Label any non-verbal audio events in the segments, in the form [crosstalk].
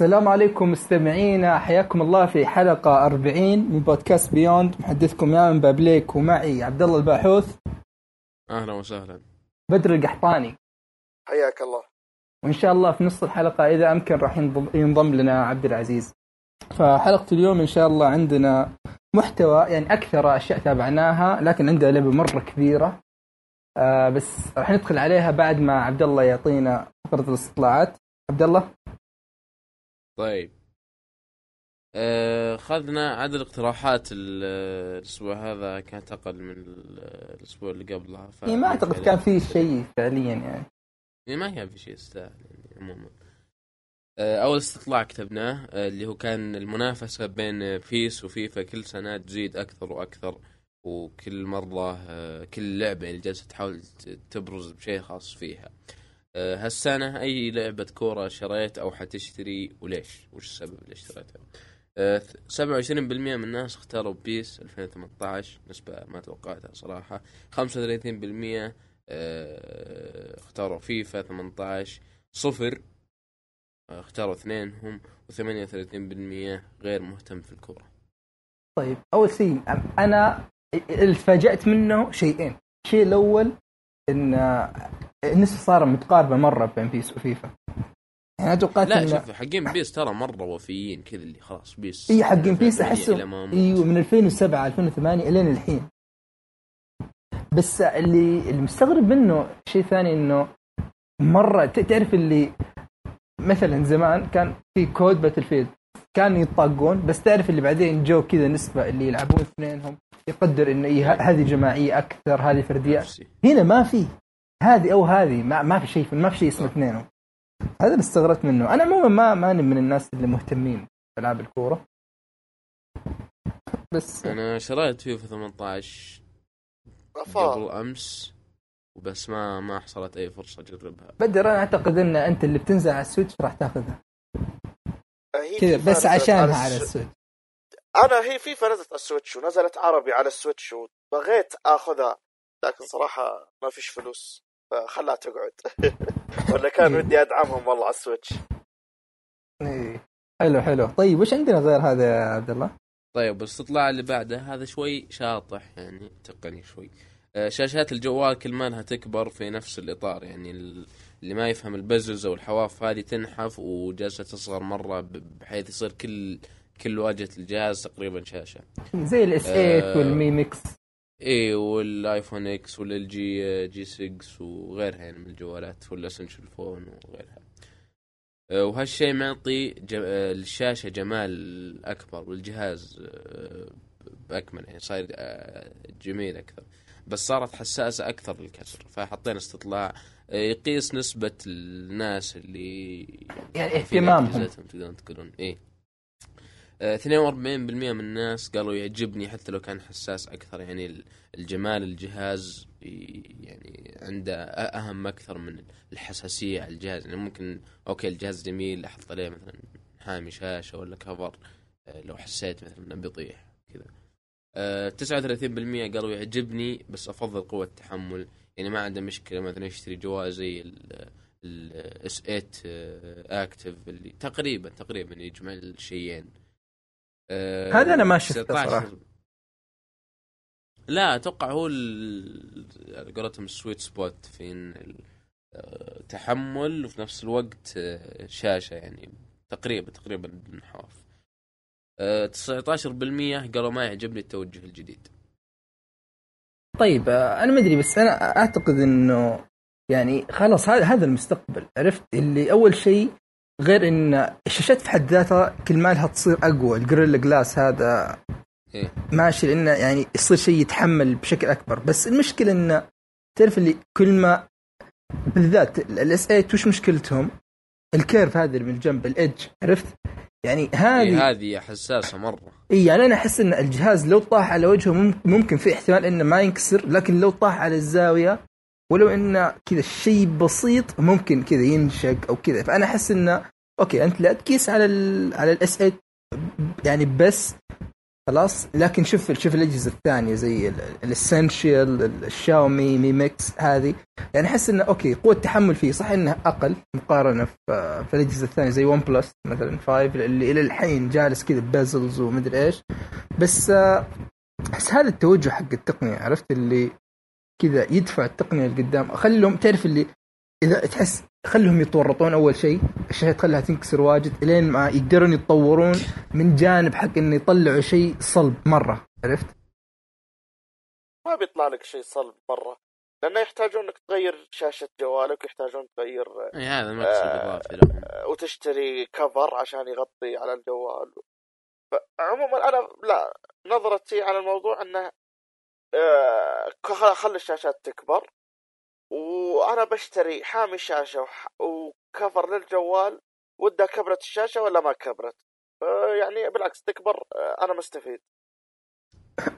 السلام عليكم مستمعينا. حياكم الله في حلقة 40 من بودكاست بيوند. محدثكم يا من بابليك ومعي عبد الله الباحوث. أهلا وسهلا. بدر القحطاني. حياك الله. وإن شاء الله في نص الحلقة إذا أمكن راح ينضم, لنا عبد العزيز. فحلقة اليوم إن شاء الله عندنا محتوى يعني أكثر أشياء تابعناها لكن عندها لعبة مرة كبيرة. آه بس راح ندخل عليها بعد ما عبد الله يعطينا فقرة الاستطلاعات. عبد الله طيب. آه، اخذنا عدد الاقتراحات ال- الأسبوع هذا كانت أقل من ال- الأسبوع اللي قبلها ف- يعني ما أعتقد كان في شيء فعليا يعني. إيه، ما كان في شيء يستاهل يعني عموما. آه، أول استطلاع كتبناه آه، اللي هو كان المنافسة بين بيس وفيفا كل سنة تزيد أكثر وأكثر وكل مرة آه، كل لعبة يعني جالسة تحاول تبرز بشيء خاص فيها. آه، هالسنة أي لعبة كورة شريت أو حتشتري وليش؟ وش السبب اللي اشتريتها؟ آه، 27% من الناس اختاروا بيس 2018 نسبة ما توقعتها صراحة. 35% آه، اختاروا فيفا 18 صفر آه، اختاروا اثنينهم و38% غير مهتم في الكورة. طيب أول شيء أنا اللي تفاجات منه شيئين. الشيء الأول إن النسبة صار متقاربة مرة بين PES و FIFA. يعني أنا توقعت لا إن شوف حقين PES ترى مرة وفيين كذا اللي خلاص PES إي حقين PES 2008 أحسهم. إيوه من 2007 2008 إلين الحين. بس اللي اللي مستغرب منه شيء ثاني إنه مرة تعرف اللي مثلا زمان كان في COD Battlefield. كانوا يطاقون بس تعرف اللي بعدين جو كذا نسبة اللي يلعبون اثنينهم يقدر انه إيه هذه جماعية أكثر هذه فردية. هنا ما في. هذه أو هذه ما, ما في شيء ما في شيء اسمه اثنينهم. هذا اللي استغربت منه. أنا عموما ما ماني من الناس اللي مهتمين بألعاب الكورة. بس أنا شريت فيفا 18 رفاه. قبل أمس وبس ما ما حصلت أي فرصة أجربها. بدر أنا أعتقد إن أنت اللي بتنزل على ال Switch راح تاخذها. كذا بس عشانها على الس- السويتش. أنا هي فيفا نزلت على ال Switch ونزلت عربي على ال Switch وبغيت آخذها لكن صراحة ما فيش فلوس فخلها تقعد. [laughs] ولا كان ودي أدعمهم والله على السويتش. إيه. حلو حلو. طيب وش عندنا غير هذا يا عبد الله؟ طيب الاستطلاع اللي بعده هذا شوي شاطح يعني تقني شوي. آه، شاشات الجوال كل ما انها تكبر في نفس الإطار يعني ال- اللي ما يفهم ال bezels أو الحواف هذه تنحف وجالسة تصغر مرة بحيث يصير كل كل واجهة الجهاز تقريبا شاشة. زي ال S 8 آه. وال Mi Mix إي والايفون X وال LG G6 وغيرها يعني من الجوالات وال Essential Phone وغيرها. آه، وهالشيء معطي آه، الشاشة جمال أكبر والجهاز آه، بأكمل يعني صاير آه، جميل أكثر. بس صارت حساسة أكثر للكسر فحطينا استطلاع آه، يقيس نسبة الناس اللي يعني اهتمامهم. تقدرون تقولون آه، 42% من الناس قالوا يعجبني حتى لو كان حساس أكثر يعني ال- الجمال الجهاز يعني عنده أ- أهم أكثر من الحساسية على الجهاز. يعني ممكن أوكي الجهاز جميل أحط عليه مثلا حامي شاشة ولا كفر آه، لو حسيت مثلا إنه بيطيح. كذا آه، 39% قالوا يعجبني بس أفضل قوة التحمل يعني ما عنده مشكلة مثلا يشتري جوال زي ال S 8 Active اللي تقريبا تقريبا يجمع الشيئين. آه، هذا أنا ما شفته 19 صراحة. لا أتوقع هو على قولتهم ال sweet spot في آه، تحمل وفي نفس الوقت شاشة يعني تقريبا تقريبا بالنحاف آه، 19% قالوا ما يعجبني التوجه الجديد طيب آه، أنا ما أدري بس أنا أعتقد إنه يعني خلاص هذا المستقبل عرفت اللي أول شيء غير إن الشاشات في حد ذاتها كل ما لها تصير أقوى الجريلا جلاس هذا إيه. ماشي لأنه يعني يصير شيء يتحمل بشكل أكبر بس المشكلة انه تعرف اللي كل ما بالذات ال S 8 وش مشكلتهم؟ ال curve هذا اللي من الجنب ال edge عرفت؟ يعني هذه إيه، هذه حساسة مرة. اي يعني أنا أحس إن الجهاز لو طاح على وجهه مم- ممكن في احتمال إنه ما ينكسر لكن لو طاح على الزاوية ولو إنه كذا شيء بسيط ممكن كذا ينشق أو كذا. فأنا أحس إنه okay أنت لا تقيس على ال على ال S 8 يعني بس خلاص؟ لكن شوف شوف الأجهزة الثانية زي ال Essential الشاومي Mi Mix هذه. يعني أحس إنه okay قوة التحمل فيه صح إنه أقل مقارنة في, في الأجهزة الثانية زي OnePlus مثلا 5 اللي إلى الحين جالس كذا bezels ومدري إيش. بس آه، أحس هذا التوجه حق التقنية عرفت؟ اللي كذا يدفع التقنية لقدام. خلهم تعرف اللي إذا تحس خلهم يتورطون أول شيء. الشاشات خلها تنكسر واجد إلين ما يقدرون يتطورون من جانب حق انه يطلعوا شيء صلب مرة. عرفت؟ ما بيطلع لك شيء صلب مرة. لأنه يحتاجون إنك تغير شاشة جوالك ويحتاجون تغير إي هذا مقصد آه، اضافي لهم وتشتري كفر عشان يغطي على الجوال. عموما أنا لا نظرتي على الموضوع إنه آه، خلي الشاشات تكبر. وأنا بشتري حامي شاشه وكفر للجوال ودها كبرت الشاشه ولا ما كبرت يعني بالعكس تكبر آه، أنا مستفيد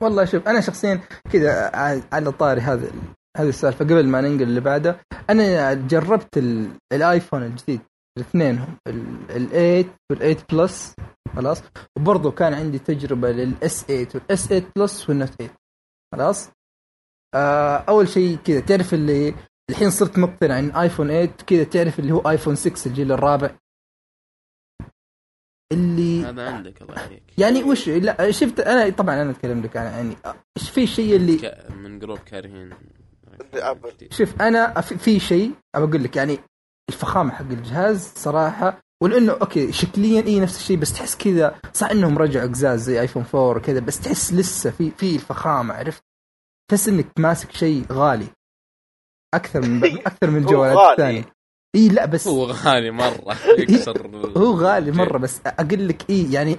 والله شوف أنا شخصيا كذا على طاري هذا هذه السالفه قبل ما ننقل اللي بعده أنا جربت الايفون الجديد الاثنينهم ال8 وال8 Plus خلاص وبرضه كان عندي تجربه لل S 8 وال S 8 Plus وال Note 8 خلاص آه أول شيء كذا تعرف اللي الحين صرت مقتنع إن ايفون 8 كذا تعرف اللي هو ايفون 6 الجيل الرابع؟ اللي هذا عندك الله يحييك يعني وش لا شفت أنا طبعا أنا أتكلم لك عن يعني إيش في شيء اللي من group كارهين؟ شوف أنا في شيء ابى أقول لك يعني الفخامة حق الجهاز صراحة ولأنه okay شكليا إي نفس الشيء بس تحس كذا صح إنهم رجعوا قزاز زي ايفون 4 كذا بس تحس لسه في في الفخامة عرفت؟ تحس إنك ماسك شيء غالي. أكثر من أكثر من الجوالات الثانية إي لا بس هو غالي مرة. [laughs] يكسر هو غالي مرة بس أقول لك إي يعني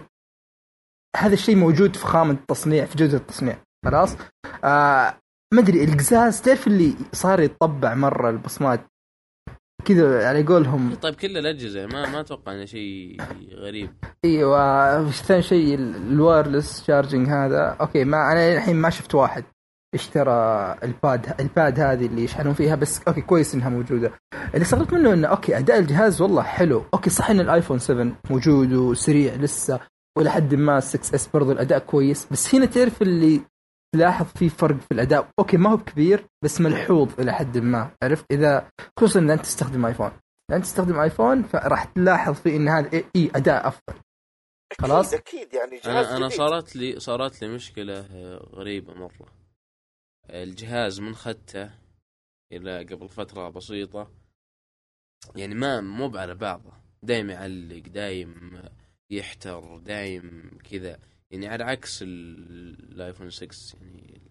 هذا الشيء موجود في خامة التصنيع في جوده التصنيع. خلاص؟ آه ما أدري القزاز تعرف اللي صار يتطبع مرة البصمات؟ كذا على قولهم. طيب كل الأجهزة ما ما أتوقع إنه شيء غريب. إيوه ثاني شيء ال wireless charging هذا. okay ما أنا الحين ما شفت واحد. اشترى ال pad ال pad هذه اللي يشحنون فيها بس okay كويس إنها موجودة. اللي استغربت منه إنه okay أداء الجهاز والله حلو. okay صح إن الآيفون 7 موجود وسريع لسه وإلى حد ما 6 S برضو الأداء كويس بس هنا تعرف اللي تلاحظ في فرق في الأداء. okay ما هو كبير بس ملحوظ إلى حد ما عرفت؟ إذا خصوصا إذا أنت تستخدم آيفون. إذا أنت تستخدم آيفون فراح تلاحظ في إن هذا إي إيه أداء أفضل. خلاص؟ أكيد يعني جهاز أنا أنا صارت لي صارت لي مشكلة غريبة مرة. الجهاز من خدته إلى قبل فترة بسيطة. يعني ما مو على بعضه. دايم يعلق دايم يحتر دايم كذا. يعني على عكس الآيفون 6 يعني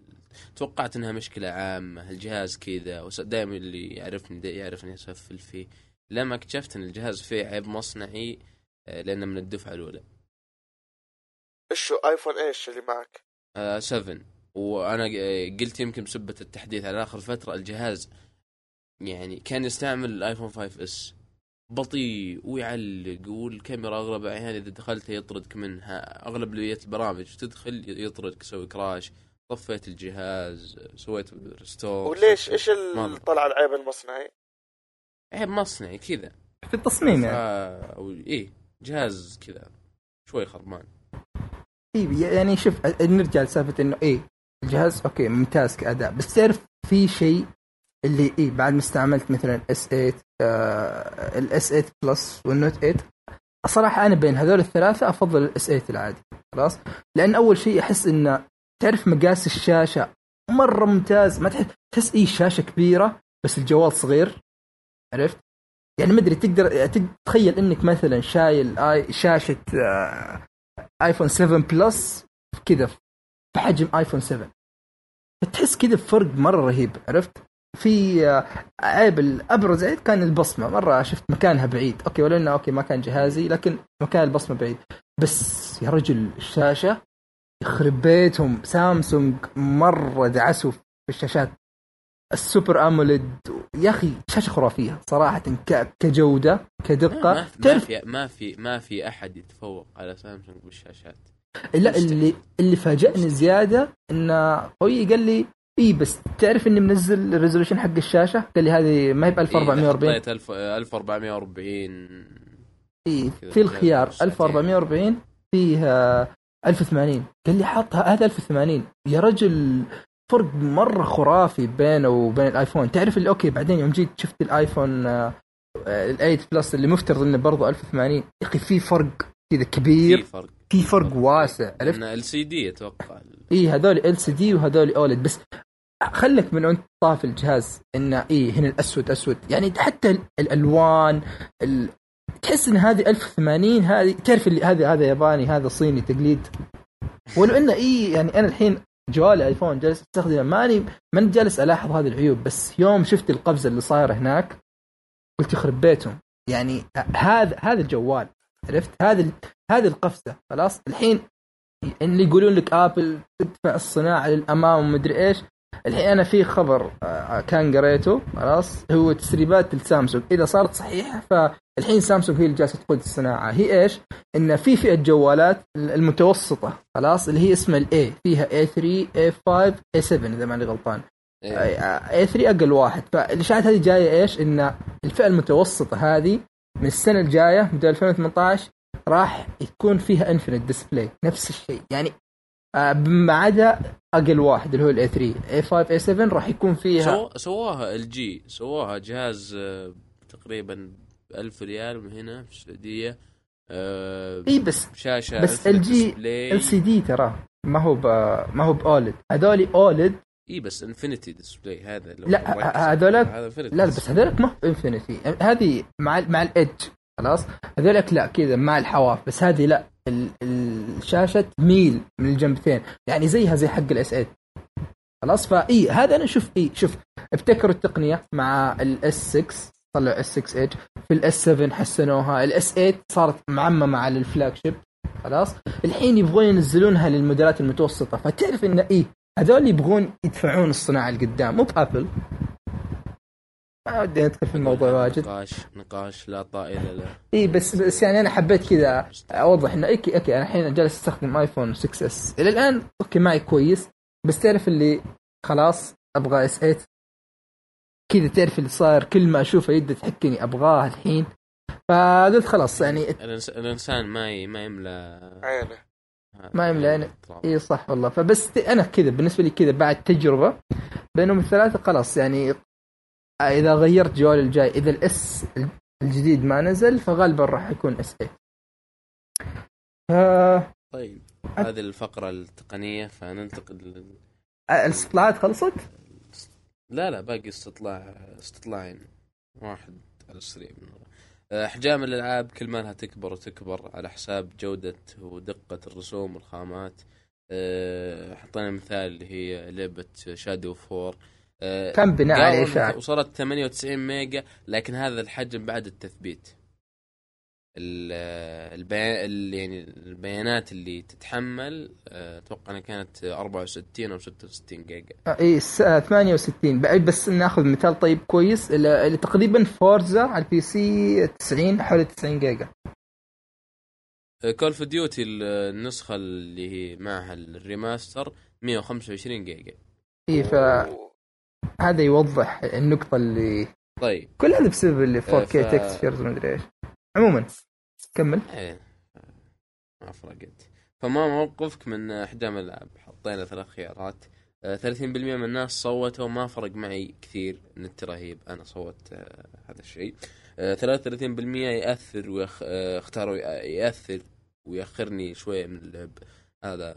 توقعت إنها مشكلة عامة. الجهاز كذا دائما اللي يعرفني يعرفني أسفل فيه. لما اكتشفت إن الجهاز فيه عيب مصنعي آه، لأنه من الدفعة الأولى. إيش آيفون إيش اللي معك؟ آه 7 وأنا قلت يمكن بسبة التحديث على آخر فترة الجهاز يعني كان يستعمل الآيفون 5 S. بطيء ويعلق والكاميرا أغلب الاحيان إذا دخلتها يطردك منها. أغلب البرامج تدخل يطردك يسوي crash. طفيت الجهاز سويت restore وليش؟ إيش طلع العيب المصنعي؟ عيب مصنعي كذا. في التصميم يعني. أو إيه جهاز كذا. شوي خربان. إيه يعني شوف نرجع لسالفة إنه إيه الجهاز okay ممتاز كأداء. بس تعرف في شيء اللي اي بعد ما استعملت مثلا S 8 ال S 8 Plus وال Note 8 صراحة أنا بين هذول الثلاثة أفضل ال S 8 العادي. خلاص؟ لأن أول شيء أحس انه تعرف مقاس الشاشة مرة ممتاز. ما تحس تحس اي شاشة كبيرة بس الجوال صغير. عرفت؟ يعني ما أدري تقدر تتخيل إنك مثلا شايل آي شاشة آه، ايفون 7 Plus كذا بحجم ايفون 7 فتحس كذا بفرق مرة رهيب عرفت؟ في آه، عيب الابرز عيب كان البصمة مرة شفت مكانها بعيد. okay ولو إنه okay ما كان جهازي لكن مكان البصمة بعيد. بس يا رجل الشاشة يخرب بيتهم. سامسونج مرة دعسوا في الشاشات. ال Super AMOLED يا أخي شاشة خرافية صراحة كجودة كدقة. ما في ما في ما في أحد يتفوق على سامسونج بالشاشات. لا اللي اللي فاجأني زيادة انه خويي قال لي إي بس تعرف إني منزل ال resolution حق الشاشة؟ قال لي هذه ما هي ب 1440 حطيت 1440 إي في الخيار 1440 فيها 1080 قال لي حط هذا 1080 يا رجل فرق مرة خرافي بينه وبين الآيفون. تعرف اللي أوكي بعدين يوم جيت شفت الآيفون آه، ال 8 Plus اللي مفترض إنه برضه 1080 يا أخي في فرق كذا في كبير فرق. في فرق واسع عرفت؟ LCD أتوقع إي هذول LCD وهذول OLED بس خلك من انت طاف الجهاز انه إي هنا الأسود أسود. يعني حتى ال- الألوان ال... تحس إن هذه 1080 هذه تعرف اللي هذا هذا ياباني هذا صيني تقليد. ولو انه إي يعني أنا الحين جوالي ايفون جالس أستخدمه ماني ماني جالس ألاحظ هذه العيوب. بس يوم شفت القفزة اللي صايرة هناك قلت يخرب بيتهم. يعني هذا هذا الجوال. عرفت؟ هذا هذه القفزة خلاص؟ الحين اللي يقولون لك آبل تدفع الصناعة للأمام ومدري إيش الحين أنا في خبر آه، كان قريته خلاص؟ هو تسريبات السامسونج إذا صارت صحيحة فالحين سامسونج هي اللي جالسة تقود الصناعة. هي إيش؟ إن في فئة جوالات المتوسطة خلاص؟ اللي هي اسمها ال A فيها A3 A5 A7 إذا ماني غلطان. إيه. A3 أقل واحد. فالإشاعات هذه جاية إيش؟ إن الفئة المتوسطة هذه من السنة الجاية موديل 2018 راح يكون فيها infinity display نفس الشيء. يعني آه، ما عدا أقل واحد اللي هو ال A3 A5 A7 راح يكون فيها سو... سواها LG سواها جهاز آه، تقريبا 1000 ريال من هنا في السعودية. آه، إي بس شاشة بس LG display. ال سي دي ترى ما هو ب... ما هو ب OLED. هذول OLED اي بس infinity display هذا لو لا، ركز هذولك- لا بس. هذولك ما هو infinity هذه مع مع ال edge خلاص؟ هذولك لا كذا مع الحواف بس هذه لا. ال- الشاشة تميل من الجنبتين يعني زيها زي حق ال S8 خلاص؟ فاي هذا أنا شوف اي شوف ابتكروا التقنية مع ال S6 طلع S6 edge في ال S7 حسنوها ال S8 صارت معممة على ال flagship خلاص؟ الحين يبغون ينزلونها للموديلات المتوسطة فتعرف إن إيه هذول يبغون يدفعون الصناعة لقدام مو بآبل. ما ودي ندخل في الموضوع واجد. نقاش نقاش لا طائل له. إي بس بس يعني أنا حبيت كذا. أوضح إنه أوكي أوكي أنا الحين جالس أستخدم ايفون 6s إلى الآن أوكي معي كويس. بس تعرف اللي خلاص أبغى S8 كذا تعرف اللي صار كل ما أشوفه يده تحكني أبغاه الحين. فقلت خلاص يعني الإنسان ما ي... ما يملى عينه. ما يملى. إي صح والله فبس أنا كذا بالنسبة لي كذا بعد تجربة بينهم الثلاثة خلاص يعني إذا غيرت جوالي الجاي إذا ال S الجديد ما نزل فغالبا راح يكون S8 ف طيب هذه الفقرة التقنية فننتقل لل- الاستطلاعات خلصت؟ لا لا باقي استطلاع استطلاعين واحد على السريع من ورا. آه، أحجام الألعاب كل ما لها تكبر وتكبر على حساب جودة ودقة الرسوم والخامات. آه، حطينا مثال اللي هي لعبة Shadow of كم بناء على اشاعه؟ إنها وصلت 98 ميجا لكن هذا الحجم بعد التثبيت. ال- البيان ال- يعني البيانات اللي تتحمل آه، أتوقع إنها كانت 64 أو 66 جيجا. إي آه، 68 بعد بس ناخذ مثال طيب كويس. اللي تقريبا فورزا على ال PC 90 حوالي 90 جيجا. Call of Duty النسخة اللي هي معها ال remaster 125 جيجا. إي فهذا يوضح النقطة اللي طيب. كل هذا بسبب اللي 4K ف- تكستشرز ومدري إيش. عموما كمل. إيه. ما فرقت. فما موقفك من احجام الالعاب حطينا ثلاث خيارات. آه، 30% من الناس صوتوا ما فرق معي كثير نت رهيب أنا صوت آه، هذا الشيء. آه، 33% يأثر ويخ... آه، اختاروا يأثر ويأخرني شوية من اللعب. هذا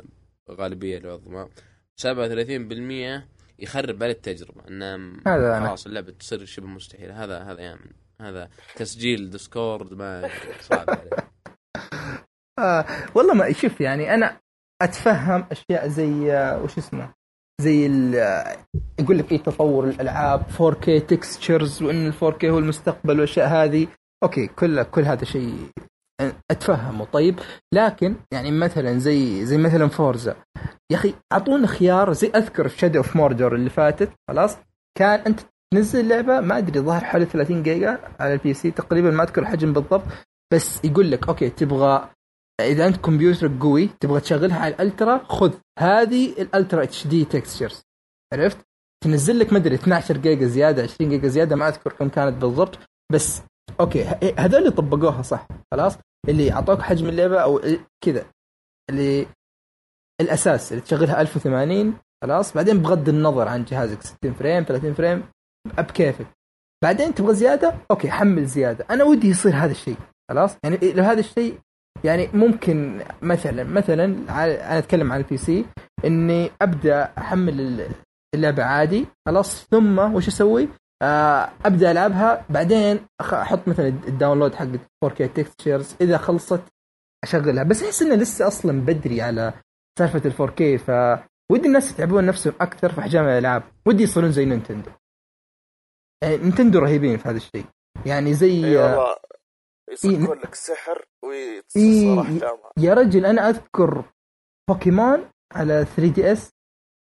غالبية العظمى. 37% يخرب على التجربة. إنه هذا. خلاص اللعبة تصير شبه مستحيلة. هذا هذا يامن هذا تسجيل ديسكورد ما صعب عليه. [laughs] آه والله ما شوف يعني أنا أتفهم أشياء زي آه، وش اسمه؟ زي آه، يقول لك إيه تطور الألعاب 4K textures وإن ال 4K هو المستقبل والأشياء هذه. أوكي كل كل هذا شيء أتفهمه. طيب لكن يعني مثلا زي زي مثلا فورزا يا أخي أعطونا خيار زي أذكر في Shadow of Mordor اللي فاتت خلاص؟ كان أنت تنزل لعبه ما أدري ظهر حوالي 30 جيجا على ال PC تقريبا ما أذكر الحجم بالضبط بس يقول لك أوكي تبغى إذا أنت كمبيوترك قوي تبغى تشغلها على ال ultra خذ هذه ال ultra HD textures عرفت؟ تنزل لك مدري 12 جيجا زيادة 20 جيجا زيادة ما أذكر كم كانت بالضبط بس أوكي هذول اللي طبقوها صح خلاص؟ اللي أعطوك حجم اللعبة أو كذا اللي الأساس اللي تشغلها 1080 خلاص؟ بعدين بغض النظر عن جهازك 60 frame 30 frame بكيفك. بعدين تبغى زيادة؟ أوكي حمل زيادة. أنا ودي يصير هذا الشيء خلاص؟ يعني لو هذا الشيء يعني ممكن مثلا مثلا أنا أتكلم عن ال PC إني أبدأ أحمل اللعبة عادي خلاص؟ ثم وش أسوي؟ آه، أبدأ ألعبها. بعدين أحط مثلا ال download حق 4K textures. إذا خلصت أشغلها. بس أحس إنه لسه أصلا بدري على سالفة ال 4K ف ودي الناس يتعبون نفسهم أكثر في احجام الألعاب. ودي يصيرون زي Nintendo. يعني نينتندو رهيبين في هذا الشيء. يعني زي إي والله يصكون لك سحر احجامها يا رجل أنا أذكر بوكيمون على 3 DS.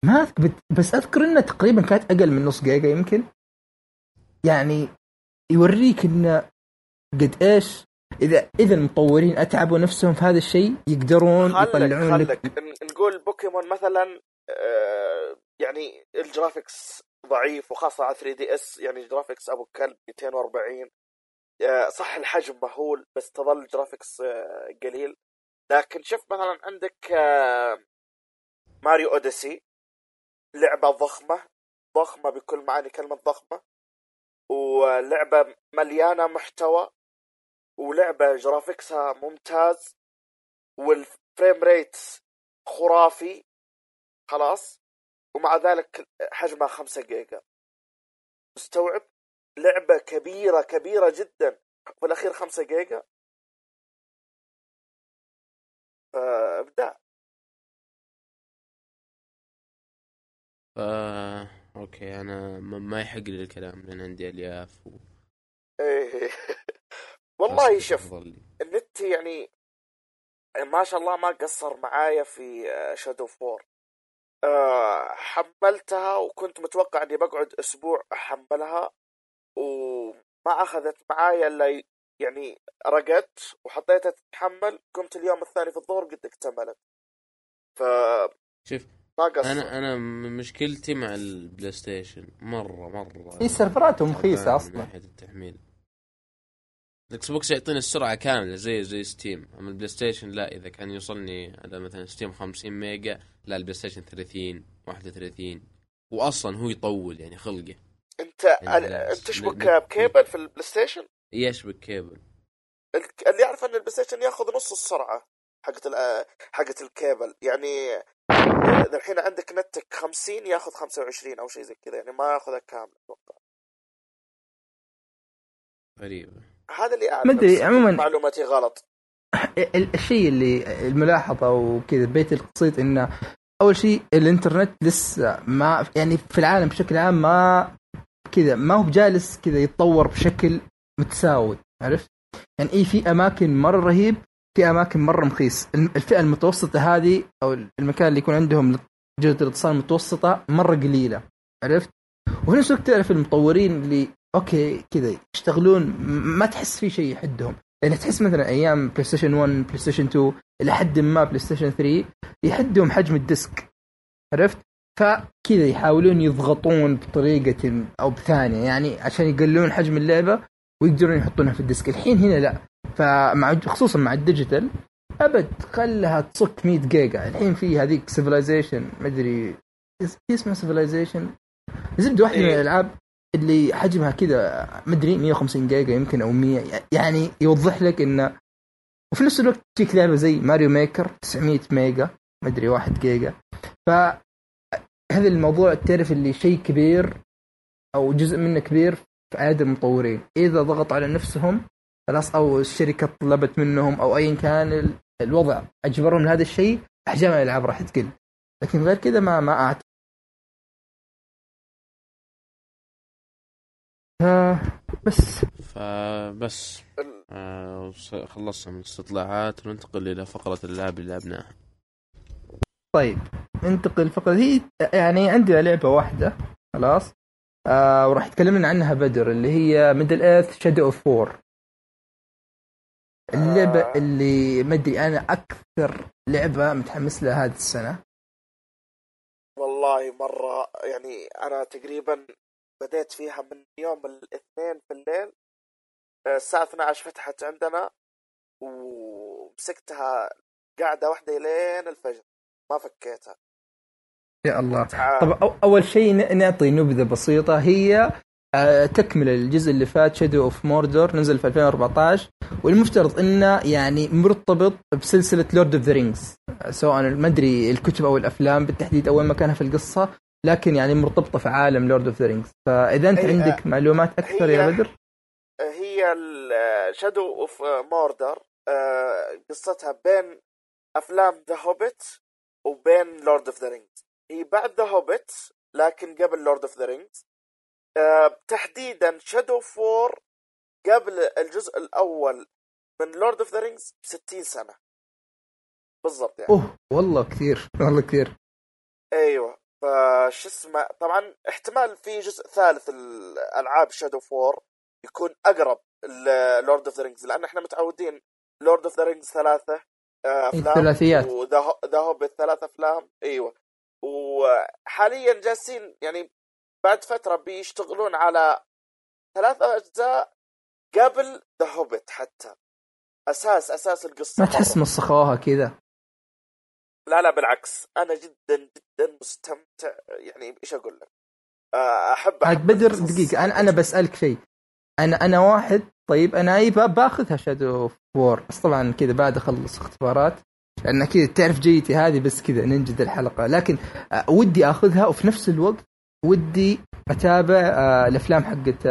ما أذكر بس أذكر انها تقريبا كانت أقل من نص جيجا يمكن. يعني يوريك انه قد إيش إذا إذا المطورين أتعبوا نفسهم في هذا الشيء يقدرون خلك يطلعون خلك لك نقول بوكيمون مثلا آه، يعني ال graphics ضعيف وخاصة على 3 DS يعني graphics أبو كلب 240 آه، صح الحجم مهول بس تظل graphics آه، قليل. لكن شوف مثلا عندك Mario Odyssey لعبة ضخمة ضخمة بكل معاني كلمة ضخمة ولعبة مليانة محتوى ولعبة graphics ها ممتاز وال frame rate خرافي خلاص. ومع ذلك حجمها 5 جيجا. مستوعب؟ لعبة كبيرة كبيرة جدا. في الأخير 5 جيجا. فابداع آه، okay أنا ما يحق لي الكلام لأن عندي ألياف و... إيه. والله شوف النت يعني ما شاء الله ما قصر معايا في Shadow of War أه حملتها وكنت متوقع إني بقعد أسبوع أحملها وما أخذت معايا إلا يعني رقدت وحطيتها تتحمل. قمت اليوم الثاني في الظهر قد اكتملت. ف شوف أنا أنا مشكلتي مع ال PlayStation مرة. مره هي سيرفراتهم رخيصة أصلا. من ناحية التحميل. ال Xbox يعطيني السرعة كاملة زي زي Steam أما ال PlayStation لا إذا كان يوصلني على مثلا Steam 50 ميجا لا ال PlayStation 30 31 واصلا هو يطول يعني خلقه. انت يعني أنت تشبك بكيبل في ال PlayStation؟ يشبك كيبل اللي يعرف إن ال PlayStation ياخذ نص السرعة حقت حقت الكيبل يعني الحين عندك نتك 50 ياخذ 25 أو شيء زي كذا يعني ما ياخذها كامل أتوقع. غريبة. هذا اللي اعرف ما أدري عموما معلوماتي غلط الشيء اللي الملاحظة وكذا بيت القصيد انه أول شيء الإنترنت لسه ما يعني في العالم بشكل عام ما كذا ما هو بجالس كذا يتطور بشكل متساوي عرفت؟ يعني اي في أماكن مرة رهيب في أماكن مرة مخيس الفئة المتوسطة هذه أو المكان اللي يكون عندهم جوده الاتصال المتوسطة مرة قليلة عرفت؟ وفي نفس الوقت تعرف المطورين اللي okay كذا. يشتغلون ما تحس في شيء يحدهم. يعني تحس مثلا أيام PlayStation 1 PlayStation 2 إلى حد ما PlayStation 3 يحدهم حجم ال disc. عرفت؟ فكذا يحاولون يضغطون بطريقة أو بثانية. يعني عشان يقللون حجم اللعبة ويقدرون يحطونها في ال disc. الحين هنا لا. فمع خصوصا مع ال digital أبد خلها تصك 100 جيجا. الحين في هذيك Civilization ما أدري اسمها Civilization زبدة واحدة من إيه. الألعاب. اللي حجمها كذا مدري 150 جيجا يمكن أو 100 يعني يوضح لك إنه وفي نفس الوقت تجيك لعبة زي Mario Maker 900 ميجا مدري 1 جيجا. ف هذا الموضوع تعرف اللي شيء كبير أو جزء منه كبير في ايادي المطورين. إذا ضغطوا على نفسهم خلاص أو الشركة طلبت منهم أو ايا كان الوضع أجبرهم لهذا الشيء أحجام الألعاب راح تقل. لكن غير كذا ما ما آه بس. فبس. آه خلصنا من الاستطلاعات وننتقل إلى فقرة اللعب اللي لعبناها. طيب ننتقل الفقره هي يعني عندنا لعبة واحدة خلاص. آه وراح يتكلمنا عنها بدر اللي هي Middle-earth Shadow of War اللعبة آه. اللي ما أدري أنا أكثر لعبة متحمس لها هذه السنة. والله مرة يعني أنا تقريبا بديت فيها من يوم الاثنين في الليل آه، الساعة 12 فتحت عندنا ومسكتها قاعدة واحدة لين الفجر ما فكيتها. يا الله. طب أول شيء نعطي نبذة بسيطة هي آه، تكمل الجزء اللي فات Shadow of Mordor نزل في 2014 والمفترض إنه يعني مرتبط بسلسلة Lord of the Rings سواء ما أدري الكتب أو الأفلام بالتحديد أو وين مكانها في القصة لكن يعني مرتبطة في عالم Lord of the Rings فإذا أنت عندك معلومات أكثر يا بدر؟ هي Shadow of Mordor قصتها بين أفلام The Hobbit وبين Lord of the Rings هي بعد The Hobbit لكن قبل Lord of the Rings تحديدا Shadow of War قبل الجزء الأول من Lord of the Rings ب 60 سنة. بالضبط يعني. أوه والله كثير والله كثير. أيوه. فش اسمه طبعا احتمال في جزء ثالث الألعاب Shadow of War يكون أقرب Lord of the Rings لأن إحنا متعودين Lord of the Rings ثلاثة آه، أفلام الثلاثيات. و The Hobbit ثلاث أفلام أيوه وحاليا جالسين يعني بعد فترة بيشتغلون على ثلاث أجزاء قبل the Hobbit حتى أساس أساس القصة ما تحس. مسخوها كذا لا لا بالعكس. أنا جدا جدا مستمتع. يعني إيش أقول لك؟ آه، أحب عاد بدر القصص. دقيقة أنا أنا بسألك شيء. أنا أنا واحد طيب أي با- باخذها Shadow of War بس طبعا كذا بعد أخلص اختبارات لأن كذا تعرف جيتي هذه بس كذا ننجد الحلقة. لكن آه، ودي آخذها وفي نفس الوقت ودي أتابع آه، الأفلام حقت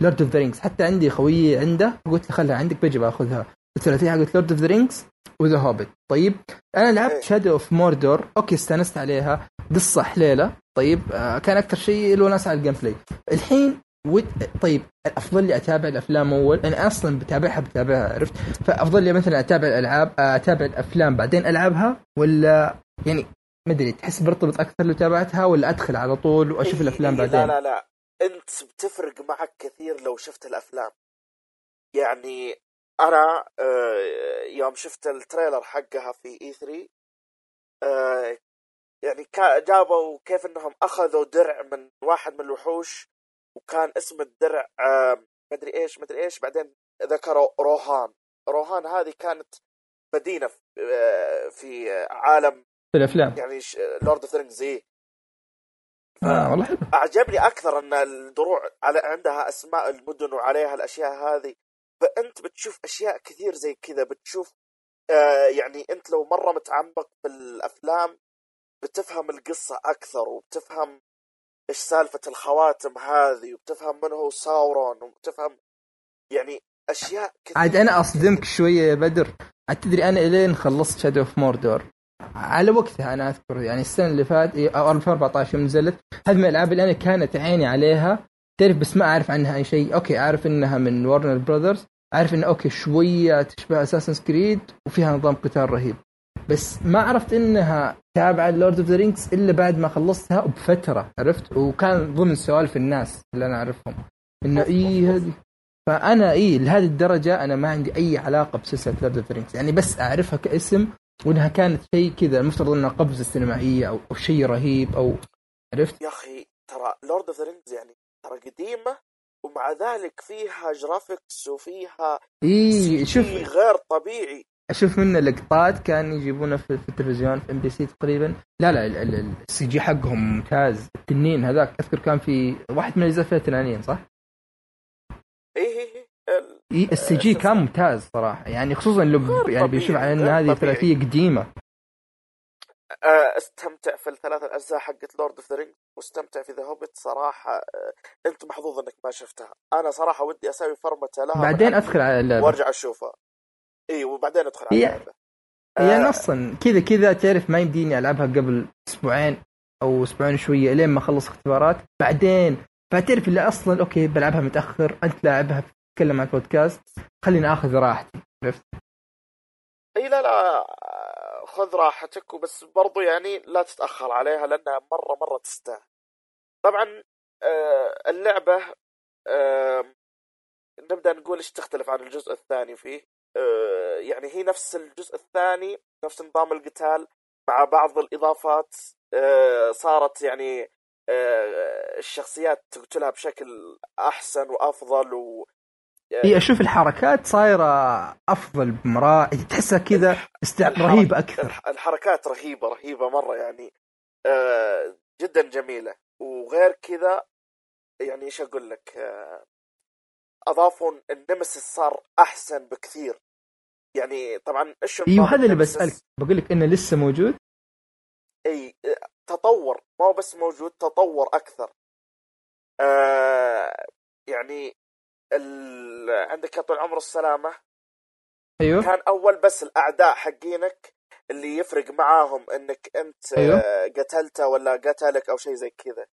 Lord of the Rings حتى عندي خويي عنده قلت له خلها عندك بجي باخذها. الثلاثية حقت Lord of the Rings و the Hobbit طيب أنا لعبت. Shadow of Mordor okay استأنست عليها. قصة حليلة. طيب آه كان أكثر شيء الوناس على ال gameplay الحين ود... طيب الأفضل لي أتابع الأفلام أول. أنا أصلا بتابعها بتابعها عرفت؟ فأفضل لي مثلا أتابع الألعاب آه، أتابع الأفلام بعدين ألعبها ولا يعني ما أدري تحس برتبط أكثر لو تابعتها ولا أدخل على طول وأشوف إيه، الأفلام إيه، بعدين؟ لا لا لا. أنت بتفرق معك كثير لو شفت الأفلام. يعني أنا آه، يوم شفت التريلر حقها في اي 3 آه، يعني كا- جابوا كيف إنهم أخذوا درع من واحد من الوحوش وكان اسم الدرع آه، مدري إيش مدري إيش بعدين ذكروا روهان. روهان هذه كانت مدينة في آه، عالم في الأفلام. يعني Lord of Rings آه والله حلو. أعجبني أكثر إن الدروع على عندها أسماء المدن وعليها الأشياء هذه. فأنت بتشوف أشياء كثير زي كذا بتشوف آه يعني أنت لو مرة متعمق في الافلام بتفهم القصة أكثر وبتفهم إيش سالفة الخواتم هذه وبتفهم من هو ساورون وبتفهم يعني أشياء كثير. عاد أنا أصدمك شوية يا بدر. عاد تدري أنا إلين خلصت Shadow of Mordor على وقتها أنا أذكر يعني السنة اللي فات أو 2014 يوم نزلت هذه من الألعاب اللي أنا كانت عيني عليها. تعرف بس ما أعرف عنها أي شيء. okay أعرف إنها من Warner Brothers أعرف إنها okay شوية تشبه Assassin's Creed وفيها نظام قتال رهيب. بس ما عرفت إنها تابعة Lord of the Rings إلا بعد ما خلصتها بفترة عرفت؟ وكان ضمن سوالف الناس اللي أنا أعرفهم. إنه إي هذه. فأنا إي لهذه الدرجة أنا ما عندي أي علاقة بسلسلة Lord of Rings يعني بس أعرفها كاسم وإنها كانت شيء كذا المفترض إنها قفزه سينمائيه أو, أو شيء رهيب أو عرفت؟ يا أخي ترى Lord of the Rings يعني قديمة ومع ذلك فيها graphics وفيها إي شوف غير طبيعي أشوف منه لقطات كان يجيبونه في, التلفزيون في MBC تقريبا لا لا ال- ال- ال CG حقهم ممتاز التنين هذاك أذكر كان في واحد من الأجزاء فيها تنانين صح؟ إي إي إي ال- إي ال CG. كان ممتاز صراحة يعني خصوصا لو يعني بيشوف على ان هذه. ثلاثيه قديمة استمتع في الثلاث الأجزاء حقت Lord of the Ring واستمتع في the Hobbit صراحة آه، أنت محظوظ إنك ما شفتها. أنا صراحة ودي أسوي فرمته لها بعدين أدخل على اللعبة. وأرجع أشوفها. إي وبعدين أدخل على هي- اللعبة. يعني آه، أصلا كذا كذا تعرف ما يمديني ألعبها قبل أسبوعين أو أسبوعين شوية لين ما أخلص اختبارات. بعدين فتعرف اللي أصلا أوكي بلعبها متأخر أنت لاعبها تتكلم عن البودكاست خليني آخذ راحتي عرفت؟ إي لا لا آه، خذ راحتك وبس برضو يعني لا تتأخر عليها لأنها مرة مرة تستاهل. طبعا آه، اللعبة نبدأ نقول إيش تختلف عن الجزء الثاني فيه؟ آه، يعني هي نفس الجزء الثاني نفس نظام القتال مع بعض الإضافات آه، صارت يعني الشخصيات تقتلها بشكل أحسن وأفضل و اي أشوف الحركات صايرة أفضل بمراء تحسها كذا استع... رهيبة أكثر. الح- الحركات رهيبة رهيبة مرة يعني آه، جدا جميلة. وغير كذا يعني إيش أقول لك آه، أضافوا النمسيس صار أحسن بكثير. يعني طبعا إيش أيوه هذا اللي؟ بسألك. بقول لك إنه لسه موجود؟ إي تطور. ما هو بس موجود تطور أكثر. آه يعني ال... عندك يا طول العمر السلامة؟ أيوه. كان أول بس الأعداء حقينك اللي يفرق معاهم إنك أنت أيوه. قتلته ولا قتلك أو شيء زي كذا.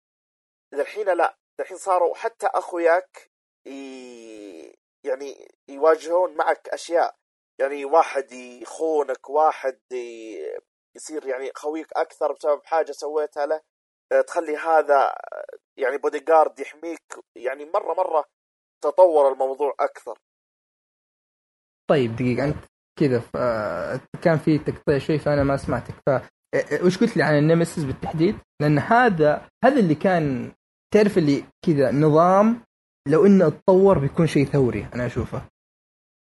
الحين لا الحين صاروا حتى أخوياك ي... يعني يواجهون معك أشياء. يعني واحد يخونك واحد ي... يصير يعني خويك أكثر بسبب حاجة سويتها له تخلي هذا يعني بودي جارد يحميك. يعني مرة مرة تطور الموضوع أكثر. طيب دقيقة أنت كذا كان في تقطيع شوي فأنا ما سمعتك. ف وش قلت لي عن النمسيس بالتحديد؟ لأن هذا هذا اللي كان تعرف اللي كذا نظام لو إنه اتطور بيكون شيء ثوري أنا أشوفه.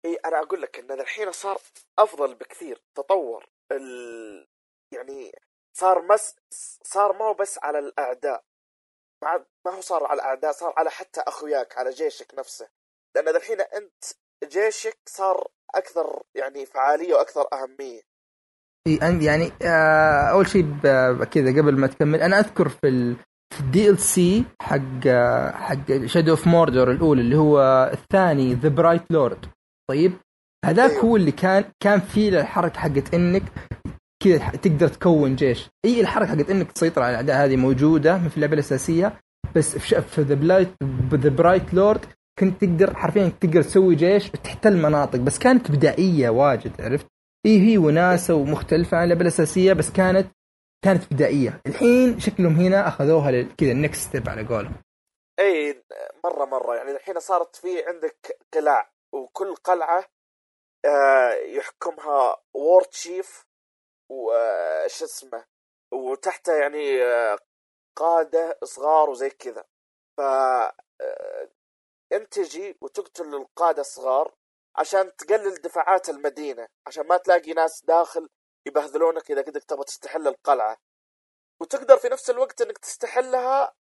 إي أنا أقول لك إن الحين صار أفضل بكثير تطور ال... يعني صار مس صار ما هو بس على الأعداء. ما هو صار على الاعداء صار على حتى أخوياك على جيشك نفسه. لأن الحين أنت جيشك صار أكثر يعني فعالية وأكثر أهمية. يعني آه، أول شيء كذا قبل ما تكمل أنا أذكر في ال ال DLC حق آه، حق Shadow of Mordor الأولى اللي هو الثاني The Bright Lord طيب؟ هذاك أيوه. هو اللي كان كان فيه الحركة حقت إنك كذا تقدر تكون جيش. اي الحركة حقت إنك تسيطر على الأعداء هذه موجودة في اللعبه الأساسية بس في the Blight The Bright Lord كنت تقدر حرفيا تقدر تسوي جيش وتحتل مناطق بس كانت بدائية واجد عرفت؟ اي هي وناسة ومختلفة عن اللعبه الأساسية بس كانت كانت بدائية. الحين شكلهم هنا أخذوها كذا ال next step على قولهم. إي مره مرة. يعني الحين صارت في عندك قلاع وكل قلعة آه، يحكمها warchief وش اسمه وتحته يعني آه، قادة صغار وزي كذا. ف آه، انت تجي وتقتل القادة الصغار عشان تقلل دفاعات المدينة عشان ما تلاقي ناس داخل يبهذلونك إذا كنت تبغى تستحل القلعة. وتقدر في نفس الوقت إنك تستحلها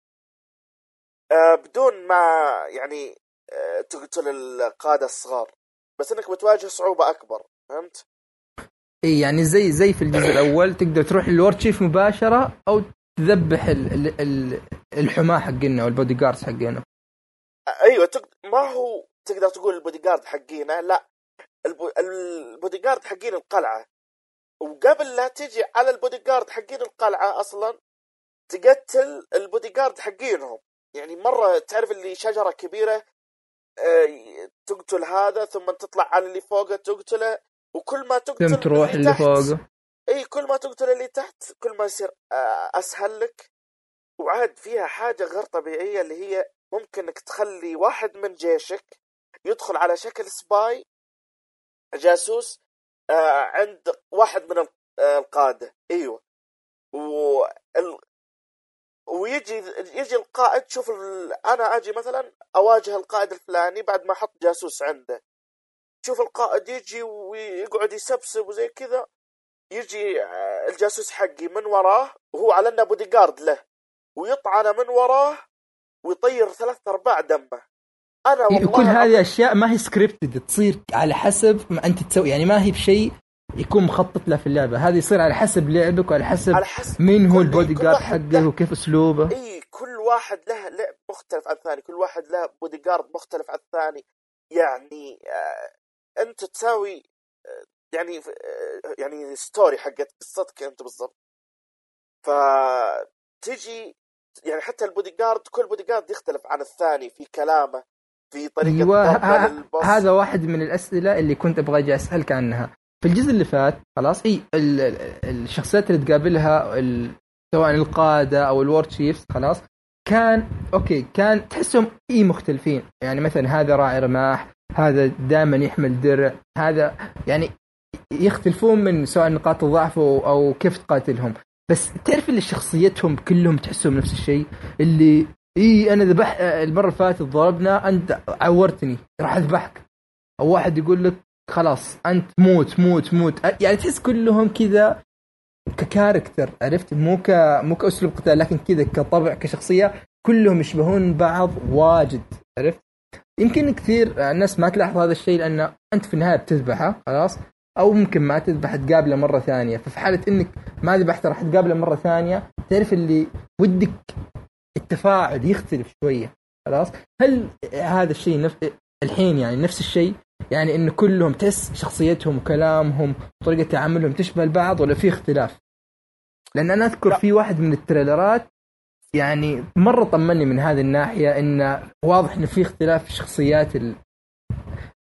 آه، بدون ما يعني تقتل القادة الصغار. بس إنك بتواجه صعوبة أكبر فهمت؟ اي يعني زي زي في الجزء الأول تقدر تروح لل warchief مباشرة أو تذبح ال ال ال الحماة حقنا وال bodyguards حقنا أيوه تق... ما هو تقدر تقول البودي جارد حقينا لا. ال bo... ال bodyguard حقين القلعة. وقبل لا تجي على البودي جارد حقين القلعة أصلا تقتل البودي جارد حقينهم. يعني مرة تعرف اللي شجرة كبيرة آه، تقتل هذا ثم تطلع على اللي فوقه تقتله. وكل ما تقتل تروح اللي تحت- فوقه؟ إي كل ما تقتل اللي تحت كل ما يصير آه، أسهل لك. وعاد فيها حاجة غير طبيعية اللي هي ممكن إنك تخلي واحد من جيشك يدخل على شكل سباي جاسوس آه، عند واحد من آه، القادة. إيوه. و. ويجي يجي القائد شوف ال... أنا أجي مثلا أواجه القائد الفلاني بعد ما أحط جاسوس عنده. شوف القائد يجي ويقعد يسبسب وزي كذا يجي الجاسوس حقي من وراه وهو على إنه بودي جارد له ويطعنه من وراه ويطير ثلاث أرباع دمه. أنا إي، والله كل هذه أشياء ما هي scripted تصير على حسب ما أنت تسوي يعني ما هي بشيء يكون مخطط له في اللعبة. هذه يصير على حسب لعبك وعلى حسب على حسب مين هو البودي جارد حقه وكيف أسلوبه. إي كل واحد له لعب مختلف عن الثاني كل واحد له بودي جارد مختلف عن الثاني. يعني آه أنت تساوي يعني يعني story حقت قصتك أنت بالضبط. فتجي يعني حتى البودي جارد كل بودي جارد يختلف عن الثاني في كلامه في طريقة أيوه ضربه ه- هذا واحد من الأسئلة اللي كنت أبغى أجي اسالك عنها في الجزء اللي فات خلاص إي ال- ال- الشخصيات اللي تقابلها ال- سواء القادة أو ال warchiefs خلاص كان okay كان تحسهم إي مختلفين. يعني مثلا هذا راعي رماح هذا دائما يحمل درع هذا يعني يختلفون من سواء نقاط الضعف أو, كيف تقاتلهم. بس تعرف اللي شخصيتهم كلهم تحسهم نفس الشيء؟ اللي إي أنا ذبح المرة اللي فاتت ضربنا أنت عورتني راح أذبحك. أو واحد يقول لك خلاص أنت موت موت موت. يعني تحس كلهم كذا ككاركتر عرفت؟ مو ك مو كأسلوب قتال لكن كذا كطبع كشخصية كلهم يشبهون بعض واجد عرفت؟ يمكن كثير الناس ما تلاحظ هذا الشيء لأن أنت في النهاية بتذبحه خلاص؟ أو ممكن ما تذبح تقابله مرة ثانية. ففي حالة إنك ما ذبحته راح تقابله مرة ثانية تعرف اللي ودك التفاعل يختلف شوية خلاص؟ هل هذا الشيء نف... الحين يعني نفس الشيء؟ يعني انه كلهم تحس شخصيتهم وكلامهم وطريقة تعاملهم تشبه البعض ولا في اختلاف؟ لأن أنا أذكر لا. في واحد من التريلرات يعني مرة طمني من هذه الناحية انه واضح انه في اختلاف في شخصيات ال...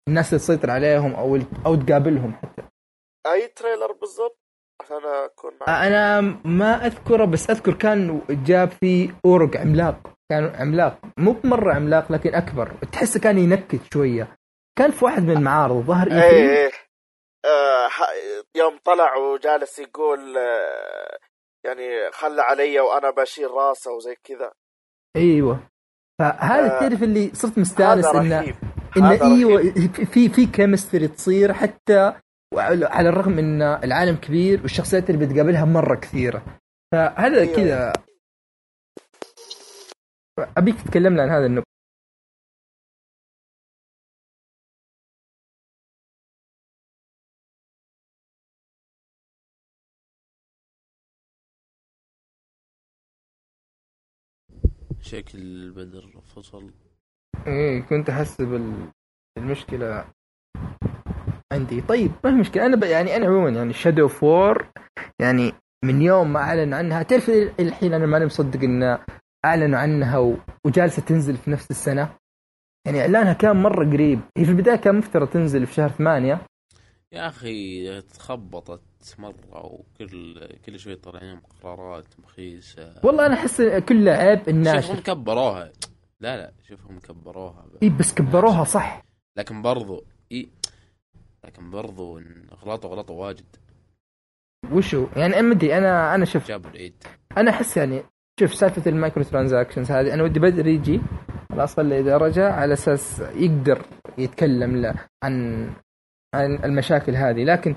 الناس اللي تسيطر عليهم أو أو تقابلهم حتى. أي تريلر بالضبط؟ عشان أكون معك. أنا ما أذكره بس أذكر كان جاب فيه أورق عملاق. كان عملاق. مو بمرة عملاق لكن أكبر. تحسه كان ينكت شوية. كان في واحد من المعارض ظهر اي إيه 3 إيه. آه يوم طلع وجالس يقول آه يعني خلى علي وأنا بشيل راسه وزي كذا. أيوه. فهذا آه، تعرف اللي صرت مستانس إنه انه إيوه. في في كيمستري تصير حتى وعلى على الرغم إن العالم كبير والشخصيات اللي بتقابلها مرة كثيرة. فهذا أيوة. كذا. أبيك تتكلمنا عن هذا النقطة. شكل بدر فصل. إيه كنت أحس بال- بالمشكلة عندي. طيب ما في مشكلة. أنا ب... يعني أنا عموما يعني Shadow of War يعني من يوم ما اعلن عنها. تعرف الحين أنا ماني مصدق إن أعلنوا عنها و... وجالسة تنزل في نفس السنة؟ يعني إعلانها كان مرة قريب. هي في البداية كان مفترض تنزل في شهر ثمانية. يا أخي تخبطت. مره وكل كل شوي طالعين قرارات مخيسه والله أنا أحس كله عيب الناشر شوفهم كبروها. لا لا شوفهم كبروها. إي بس كبروها صح. لكن برضو إي لكن برضو غلطوا غلطوا واجد. وشو؟ يعني ما ادري أنا أنا شفت جابوا العيد. أنا أحس يعني شوف سالفة ال microtransactions هذه أنا ودي بدري يجي إذا رجع على أساس يقدر يتكلم له عن عن المشاكل هذه. لكن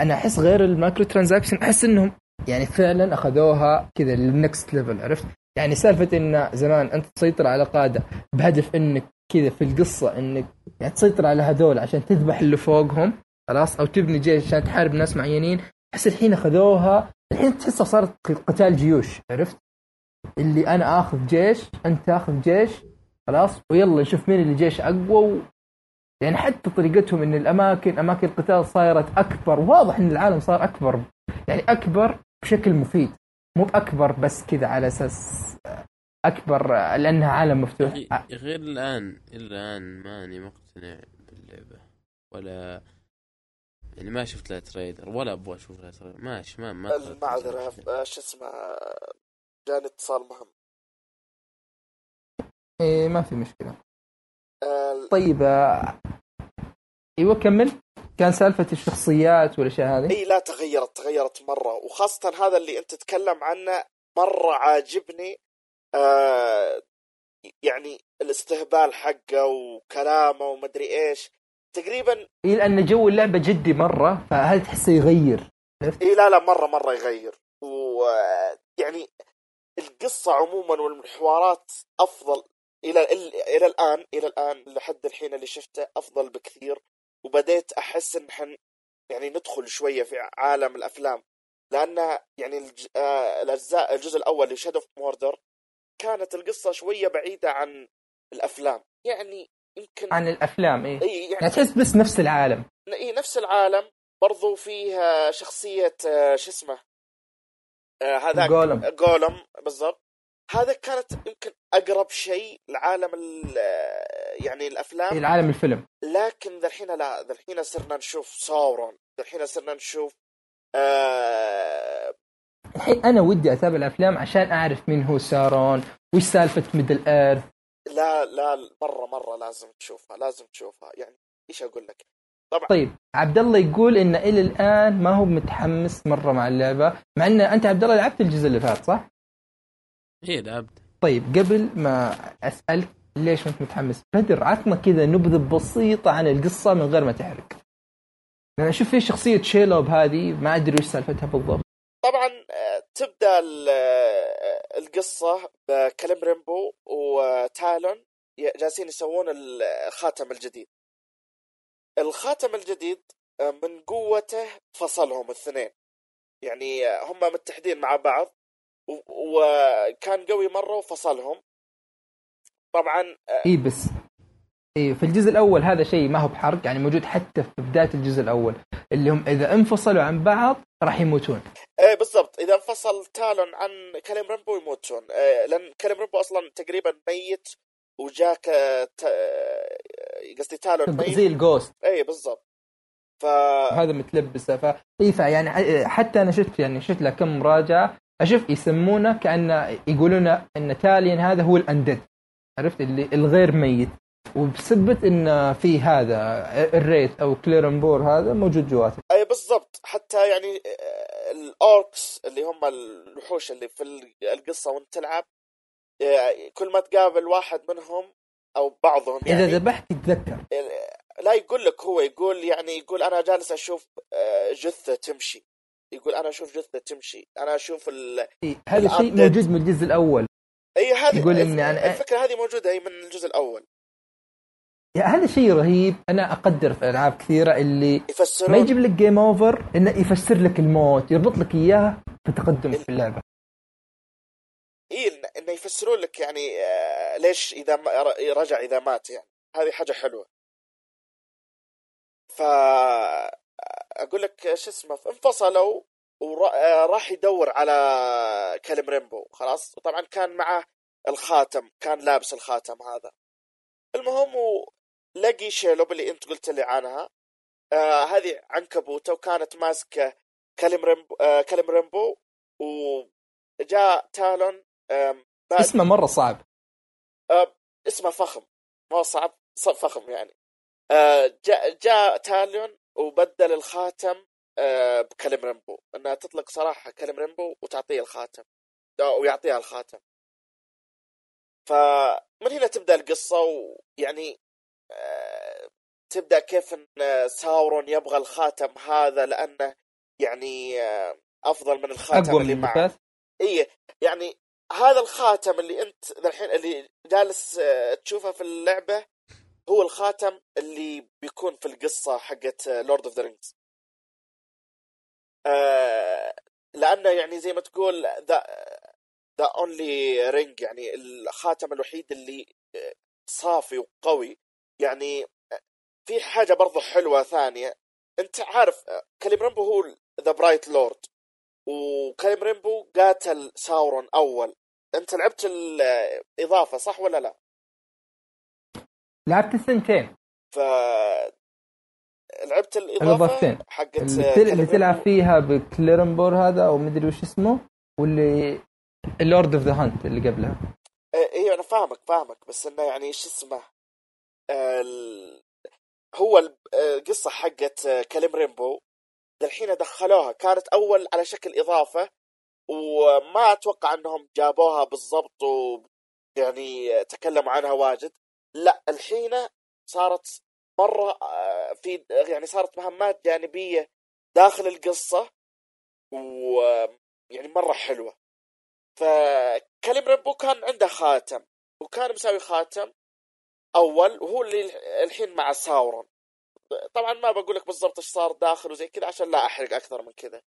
أنا أحس غير ال microtransaction أحس إنهم يعني فعلا أخذوها كذا لل next level عرفت؟ يعني سالفة إن زمان أنت تسيطر على قادة بهدف إنك كذا في القصة إنك يعني تسيطر على هذول عشان تذبح اللي فوقهم خلاص أو تبني جيش عشان تحارب ناس معينين أحس الحين أخذوها الحين تحسها صارت قتال جيوش عرفت؟ اللي أنا آخذ جيش أنت تاخذ جيش خلاص ويلا نشوف مين اللي جيش أقوى. يعني حتى طريقتهم إن الأماكن أماكن القتال صارت أكبر واضح إن العالم صار أكبر يعني أكبر بشكل مفيد. مو باكبر بس كذا على أساس أكبر لأنها عالم يا مفتوح. أخي الآن إلى الآن ماني مقتنع باللعبة. ولا يعني ما شفت لها تريلر ولا أبغى أشوف لها تريلر. ماشي ما ما المعذرة آه، شو اسمه جاني اتصال مهم. إيه ما في مشكلة. طيب آه، أيوه كمل. كان سالفة الشخصيات والأشياء هذه؟ إي لا تغيرت تغيرت مرة. وخاصة هذا اللي أنت تتكلم عنه مرة عاجبني آه يعني الاستهبال حقه وكلامه ومدري إيش. تقريبا إيه لأن جو اللعبة جدي مرة فهل تحسه يغير؟ إي لا لا مرة مرة يغير. ويعني القصة عموما والحوارات أفضل إلى إلى الآن إلى الآن لحد الحين اللي شفته أفضل بكثير. وبديت أحس إن حن يعني ندخل شوية في عالم الأفلام. لأن يعني الج... آه الأجزاء الجزء الأول ل Shadow of Mordor كانت القصة شوية بعيدة عن الأفلام. يعني يمكن عن الأفلام إيه. إي يعني يعني تحس بس نفس العالم. إي نفس العالم. برضو فيه شخصية آه، شو اسمه؟ آه، هذاك جولم. جولم بالضبط. هذا كانت يمكن أقرب شيء لعالم ال- يعني الأفلام. إيه العالم الفيلم. لكن ذا الحين لا ذا الحين صرنا نشوف ساورون. ذا الحين صرنا نشوف آه الحين أنا ودي أتابع الأفلام عشان أعرف مين هو ساورون وش سالفة ميدل إيرث. لا لا مرة مرة لازم تشوفها لازم تشوفها. يعني إيش أقول لك؟ طبعا. طيب عبد الله يقول إن إلى الآن ما هو متحمس مرة مع اللعبة مع إن أنت عبد الله لعبت الجزء اللي فات صح؟ هي لعبت. طيب قبل ما أسألك ليش أنت متحمس بدر عطنا كذا نبذة بسيطة عن القصة من غير ما تحرق. لأن أشوف في شخصية شيلوب هذه ما أدري وش سالفتها بالضبط. طبعا آه، تبدأ آه، القصة بكلم ريمبو وتالون جالسين يسوون الخاتم الجديد. الخاتم الجديد آه، من قوته فصلهم الاثنين. يعني هم متحدين مع بعض وكان قوي مرة وفصلهم. طبعا آه، اي بس اي في الجزء الأول هذا شيء ما هو بحرق يعني موجود حتى في بداية الجزء الأول اللي هم إذا انفصلوا عن بعض راح يموتون. إيه بالضبط. إذا انفصل تاليون عن كليبريمبور يموتون. إيه لأن كليبريمبور أصلا تقريبا ميت وجاك ت- آه، قصدي تاليون ميت. زي ال ghost. اي بالضبط. ف هذا متلبسة. ف اي فيعني حتى أنا شفت يعني شفت له كم مراجعة أشوف يسمونه كانه يقولون إن تاليون هذا هو ال undead. عرفت؟ اللي الغير ميت. وبسبة إن في هذا ال wraith أو كليبريمبور هذا موجود جواته أي بالضبط. حتى يعني آه، ال orcs اللي هم الوحوش اللي في ال- القصة وأنت تلعب آه، كل ما تقابل واحد منهم أو بعضهم إذا يعني. ذبحت تتذكر لا يقول لك هو يقول يعني يقول أنا جالس أشوف آه، جثة تمشي. يقول أنا أشوف جثة تمشي أنا أشوف ال... هذا شيء ال update. موجود من الجزء الأول. إي هذه يقول إني أنا- الفكرة هذه موجودة هي من الجزء الأول. يا هذا شيء رهيب. أنا أقدر في ألعاب كثيرة اللي ما يفسرون يجيب لك game over إنه يفسر لك الموت يربط لك اياه في تقدم في اللعبة. إي إنه يفسرون لك يعني آه، ليش إذا ما رجع إذا مات يعني. هذه حاجة حلوة. ف أقول لك شو اسمه انفصلوا وراح يدور على كلم ريمبو خلاص؟ وطبعا كان معه الخاتم كان لابس الخاتم هذا. المهم لقي شيلوب اللي أنت قلت لي عنها. آه هذه عنكبوتة وكانت ماسكة كليبريمبور آه كليبريمبور وجاء تاليون بعد اسمه مرة صعب. آه اسمه فخم ما هو صعب ص- فخم يعني. آه جاء جاء تاليون وبدل الخاتم آه بكليبريمبور إنها تطلق صراحة كليبريمبور وتعطيه الخاتم. آه، ويعطيها الخاتم. فمن هنا تبدأ القصة ويعني آه تبدأ كيف إن ساورون يبغى الخاتم هذا لأنه يعني أفضل من الخاتم اللي معه. اي يعني هذا الخاتم اللي أنت الحين اللي جالس تشوفه في اللعبة هو الخاتم اللي بيكون في القصة حقت Lord of the Rings لأنه يعني زي ما تقول the the only ring يعني الخاتم الوحيد اللي آه، صافي وقوي. يعني آه، في حاجة برضو حلوة ثانية. أنت عارف آه، كليبريمبور هو the Bright Lord وكليبريمبور قاتل ساورون أول. أنت لعبت الاضافه صح ولا لا؟ لعبت الثنتين ف لعبت الإضافة الإضافتين. حقت اللي, تل... كليم اللي تلعب. فيها بكليبريمبور هذا أو مدري وش اسمه واللي ال Lord of the Hunt اللي قبلها أيوه أنا فاهمك فاهمك بس إنه يعني شو اسمه ال... هو ال- القصة حقت كليم ريمبو الحين دخلوها كانت أول على شكل إضافة وما أتوقع إنهم جابوها بالضبط ويعني تكلموا عنها واجد لا الحين صارت مرة آه، في يعني صارت مهمات جانبية داخل القصة ويعني مرة حلوة فكليبريمبور كان عنده خاتم وكان مسوي خاتم أول وهو اللي الحين مع ساورون طبعا ما بقول لك بالضبط إيش صار داخل وزي كذا عشان لا أحرق أكثر من كذا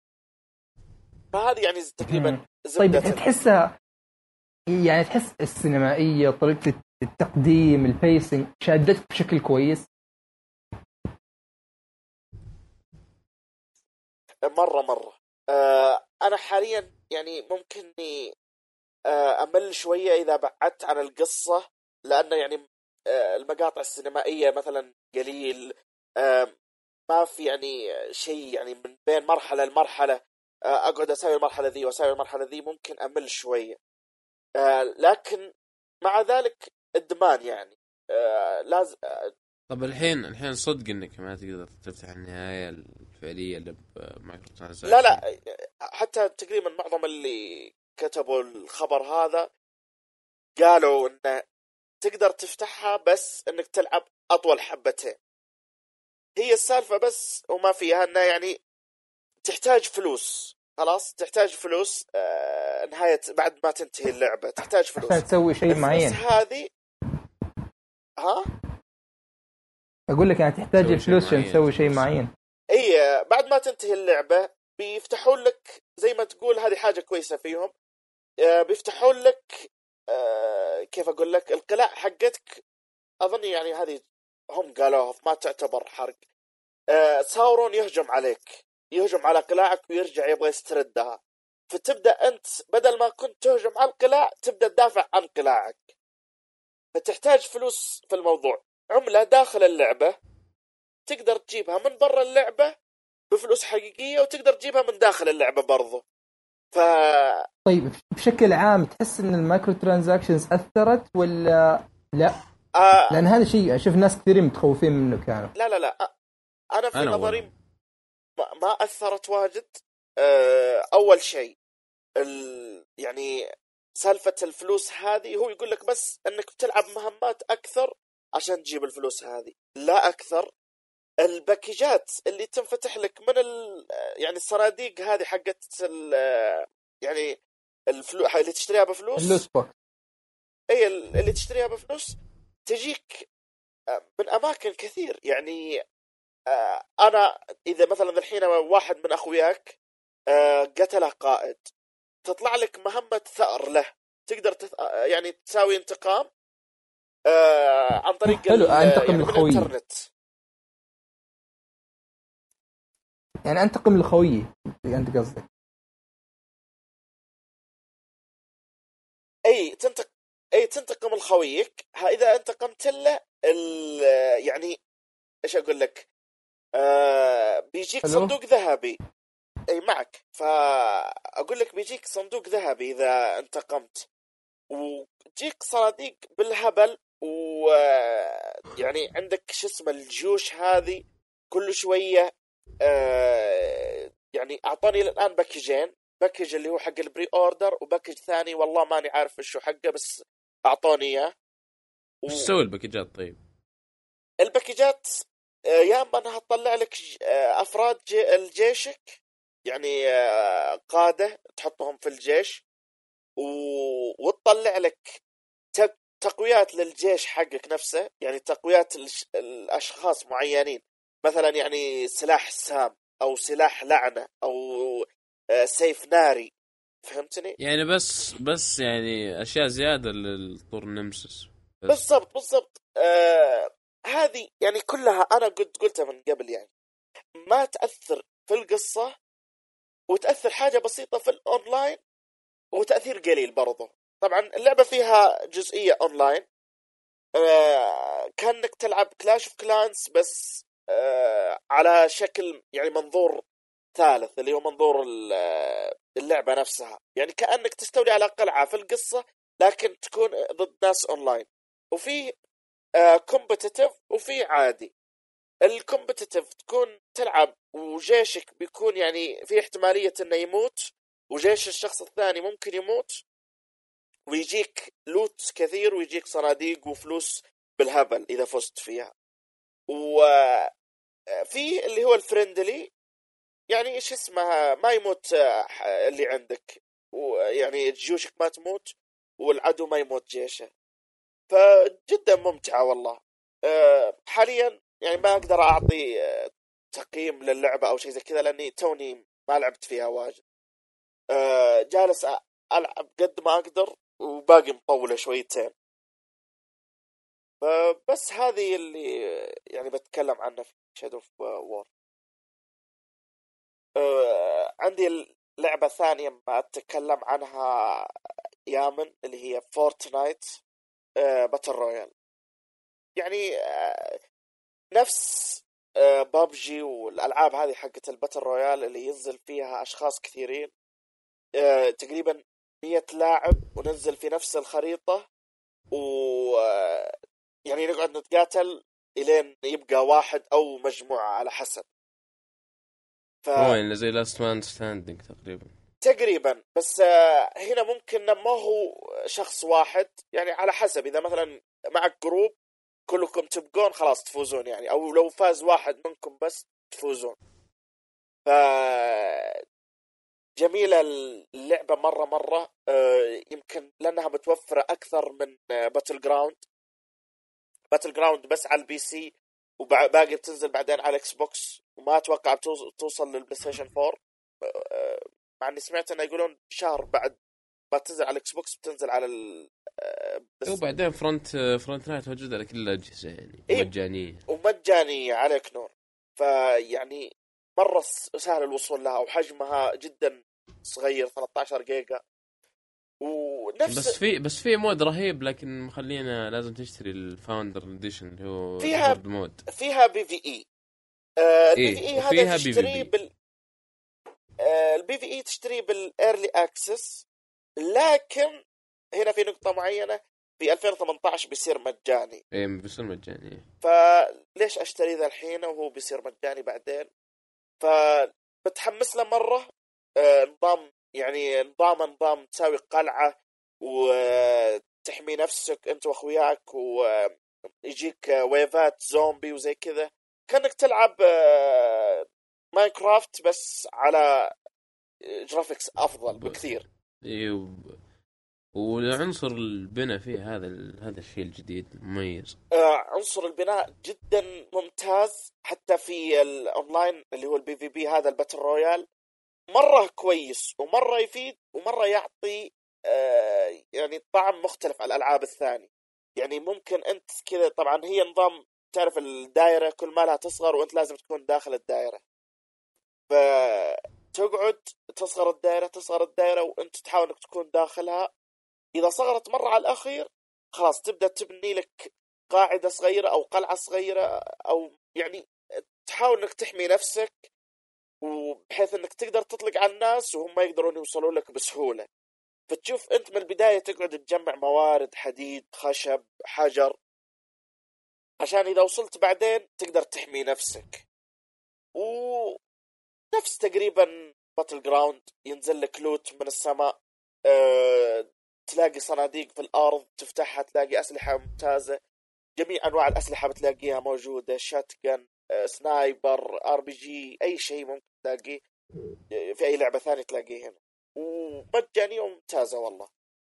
فهذه يعني تقريبا. طيب تحسها يعني تحس السينمائية طريقة التقديم ال pacing شادتك بشكل كويس. مرة مرة. آه أنا حاليا يعني ممكن آه أمل شوية إذا بعدت عن القصة لأنه يعني آه المقاطع السينمائية مثلا قليل. آه ما في يعني شيء يعني من بين مرحلة لمرحلة آه أقعد أسوي المرحلة ذي وأسوي المرحلة ذي ممكن أمل شوية. آه لكن مع ذلك إدمان يعني. آه لازم طب الحين الحين صدق إنك ما تقدر تفتح النهاية الفعلية اللي ب micro transaction لا لا حتى تقريبا معظم اللي كتبوا الخبر هذا قالوا انه تقدر تفتحها بس إنك تلعب أطول حبتين. هي السالفة بس وما فيها إنه يعني تحتاج فلوس خلاص؟ تحتاج فلوس آه نهاية بعد ما تنتهي اللعبة تحتاج فلوس. عشان تسوي شيء معين. هذه ها؟ أقول لك يعني تحتاج الفلوس عشان تسوي شيء فلوس. معين. إي بعد ما تنتهي اللعبة بيفتحون لك زي ما تقول هذه حاجة كويسة فيهم. آه، بيفتحون لك آه، كيف أقول لك؟ القلاع حقتك. أظن يعني هذه هم قالوها ما تعتبر حرق. آه، ساورون يهجم عليك. يهجم على قلاعك ويرجع يبغى يستردها. فتبدأ أنت بدل ما كنت تهجم على القلاع تبدأ تدافع عن قلاعك. فتحتاج فلوس في الموضوع. عملة داخل اللعبة تقدر تجيبها من برا اللعبة بفلوس حقيقية وتقدر تجيبها من داخل اللعبة برضو. ف طيب بشكل عام تحس إن ال micro transactions أثرت ولا لا؟ آه لأن هذا شيء أشوف ناس كثيرين متخوفين منه كانوا. لا لا لا أنا في أنا نظري ما أثرت واجد. آه، أول شيء ال... يعني سالفة الفلوس هذه هو يقول لك بس إنك بتلعب مهمات أكثر عشان تجيب الفلوس هذه. لا أكثر. ال package ات اللي تنفتح لك من ال... يعني الصناديق هذه حقت ال... يعني الفلو... اللي تشتريها بفلوس. ال loot box إي ال- اللي تشتريها بفلوس تجيك آه، من أماكن كثير. يعني آه، أنا إذا مثلا الحين واحد من أخوياك آه، قتله قائد. تطلع لك مهمة ثأر له. تقدر تث... يعني تساوي انتقام آه، عن طريق حلو، أنتقم يعني لخويي. الإنترنت. يعني أنتقم لخويي انت قصدك. أي تنتق أي تنتقم لخويك. ها إذا انتقمت له ال... يعني إيش أقول لك؟ آه بيجيك. صندوق ذهبي. أي معك. فأقول لك بيجيك صندوق ذهبي إذا انتقمت. وتجيك صناديق بالهبل و يعني عندك شو اسمه الجيوش هذه كل شوية آه يعني أعطاني الآن package ين. package اللي هو حق ال pre-order و package ثاني والله ماني عارف هو حقه بس أعطوني إياه. و- وش تسوي ال package ات طيب؟ ال package ات آه، يا أما إنها تطلع لك آه، أفراد جي- الجيشك يعني آه، قادة تحطهم في الجيش و... وتطلع لك تقويات للجيش حقك نفسه يعني تقويات. الاشخاص معينين مثلا يعني سلاح سم أو سلاح لعنة أو آه، سيف ناري فهمتني؟ يعني بس بس يعني أشياء زيادة للطور nemesis. بالضبط بالضبط آه هذه يعني كلها أنا قلت قلتها من قبل يعني ما تأثر في القصة وتأثر حاجة بسيطة في الأونلاين وتأثير قليل برضه طبعا اللعبة فيها جزئية أونلاين. آه كأنك تلعب كلاش اوف كلانس بس آه على شكل يعني منظور ثالث اللي هو منظور آه، اللعبة نفسها. يعني كأنك تستولي على قلعة في القصة لكن تكون ضد ناس أونلاين. وفي competitive وفي عادي. ال competitive تكون تلعب وجيشك بيكون يعني في احتمالية إنه يموت وجيش الشخص الثاني ممكن يموت ويجيك loot كثير ويجيك صناديق وفلوس بالهبل إذا فزت فيها. وفي اللي هو الفريندلي يعني إيش اسمها ما يموت آه، اللي عندك. ويعني جيوشك ما تموت والعدو ما يموت جيشه. فجدا ممتعة والله. أه، حاليا يعني ما أقدر أعطي أه، تقييم للعبة أو شيء زي كذا لأني توني ما لعبت فيها واجد. أه، جالس ألعب قد ما أقدر وباقي مطولة شويتين. فبس هذه اللي يعني بتكلم عنها في شادو اوف وور عندي لعبة ثانية ما أتكلم عنها يامن اللي هي فورتنايت باتل رويال يعني آه، نفس بابجي والألعاب هذه حقت ال battle royale اللي ينزل فيها أشخاص كثيرين. آه، تقريبا 100 لاعب وننزل في نفس الخريطة. و آه، يعني نقعد نتقاتل إلين يبقى واحد أو مجموعة على حسب. ف... يعني زي last man standing تقريبا. تقريبا بس آه، هنا ممكن ما هو شخص واحد. يعني على حسب إذا مثلا معك group كلكم تبقون خلاص تفوزون يعني أو لو فاز واحد منكم بس تفوزون. ف جميلة اللعبة مرة مرة آه، يمكن لأنها متوفرة أكثر من باتل جراوند باتل جراوند بس على ال PC وباقي بتنزل بعدين على الاكس بوكس وما أتوقع توصل للبلاي ستيشن 4 مع إني سمعت إنه يقولون شهر بعد ما تنزل على الاكس بوكس بتنزل على ال وبعدين فورت فورت نايت موجود على كل الاجهزه يعني إيه؟ مجانية. ومجانية على كنور فيعني مرة سهل الوصول لها وحجمها جدا صغير 13 جيجا. ونفس بس في بس في مود رهيب لكن مخلينا لازم تشتري الفاوندر اديشن اللي هو فيها مود فيها بي في اي آه البي في اي هذا تشتريه بي. بال آه البي في اي تشتريه بالايرلي اكسس لكن هنا في نقطة معينة في 2018 بيصير مجاني. إيه بيصير مجاني. فليش أشتري ذا الحين وهو بيصير مجاني بعدين؟ فبتحمس له مرة آه نظام يعني نظام نظام تساوي قلعة وتحمي نفسك أنت وأخوياك ويجيك wave ات زومبي وزي كذا. كأنك تلعب آه، ماينكرافت بس على graphics أفضل بكثير. إيه و... وعنصر البناء فيه هذا. هذا الشيء الجديد المميز آه، عنصر البناء جدا ممتاز حتى في الأونلاين اللي هو ال PvP هذا ال battle royale مرة كويس ومرة يفيد ومرة يعطي آه، يعني طعم مختلف على الألعاب الثانية يعني ممكن أنت كذا طبعا هي نظام تعرف الدائره كل ما لها تصغر وأنت لازم تكون داخل الدائره فتقعد تصغر الدائره تصغر الدائره وأنت تحاول انك تكون داخلها. إذا صغرت مرة على الأخير خلاص تبدأ تبني لك قاعدة صغيرة أو قلعة صغيرة أو يعني تحاول إنك تحمي نفسك وبحيث إنك تقدر تطلق على الناس وهم ما يقدرون يوصلوا لك بسهولة. فتشوف أنت من البداية تقعد تجمع موارد حديد خشب حجر. عشان إذا وصلت بعدين تقدر تحمي نفسك. ونفس تقريبا Battlegrounds ينزل لك loot من السماء أه... تلاقي صناديق في الأرض تفتحها تلاقي أسلحة ممتازة. جميع أنواع الأسلحة بتلاقيها موجودة shotgun sniper RPG أي شيء ممكن تلاقيه. في أي لعبة ثانية تلاقيه هنا. ومجانية وممتازة والله.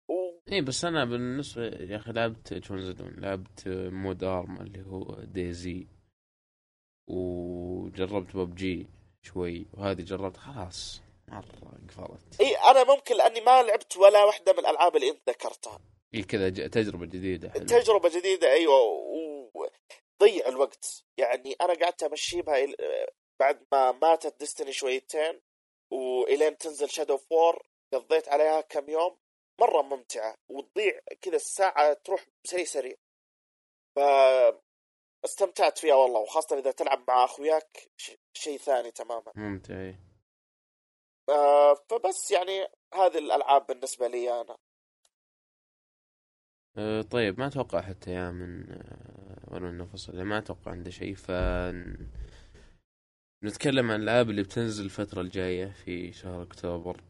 و... إيه بس أنا بالنسبة يا أخي لعبت H1Z1 لعبت mod Arma اللي هو DayZ وجربت ببجي شوي وهذه جربت خلاص. مرة قفلت إي أنا ممكن لأني ما لعبت ولا واحدة من الألعاب اللي أنت ذكرتها. إي كذا تجربة جديدة حلوة. تجربة جديدة أيوه وضيع الوقت. يعني أنا قعدت امشي بها بعد ما ماتت Destiny شويتين وإلين تنزل Shadow of War قضيت عليها كم يوم. مرة ممتعة وتضيع كذا الساعة تروح سريع سريع. ف استمتعت فيها والله وخاصة إذا تلعب مع أخوياك ش- شيء ثاني تماما. ممتع. آه، فبس يعني هذه الألعاب بالنسبة لي أنا. أه طيب ما أتوقع حتى يا من أه، ولا من فصل ما أتوقع عنده شيء ف نتكلم عن الألعاب اللي بتنزل الفترة الجاية في شهر أكتوبر.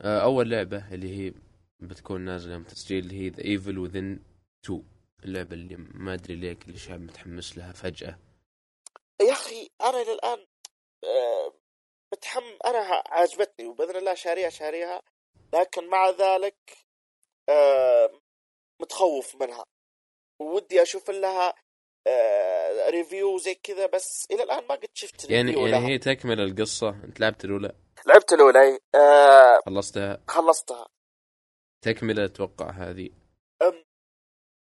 أه، أول لعبة اللي هي بتكون نازلة يوم تسجيل اللي هي The Evil Within 2 اللعبة اللي ما أدري ليه كل الشعب متحمس لها فجأة. يا أخي أنا إلى الان آه، متحم أنا ع- عجبتني وبإذن الله شاريها شاريها لكن مع ذلك آه، متخوف منها. ودي أشوف لها آه، review زي كذا بس إلى الآن ما قد شفت يعني يعني لها. هي تكمل القصة. أنت لعبت الأولى؟ لعبت الأولى آه، خلصتها؟ خلصتها. تكملة أتوقع هذه.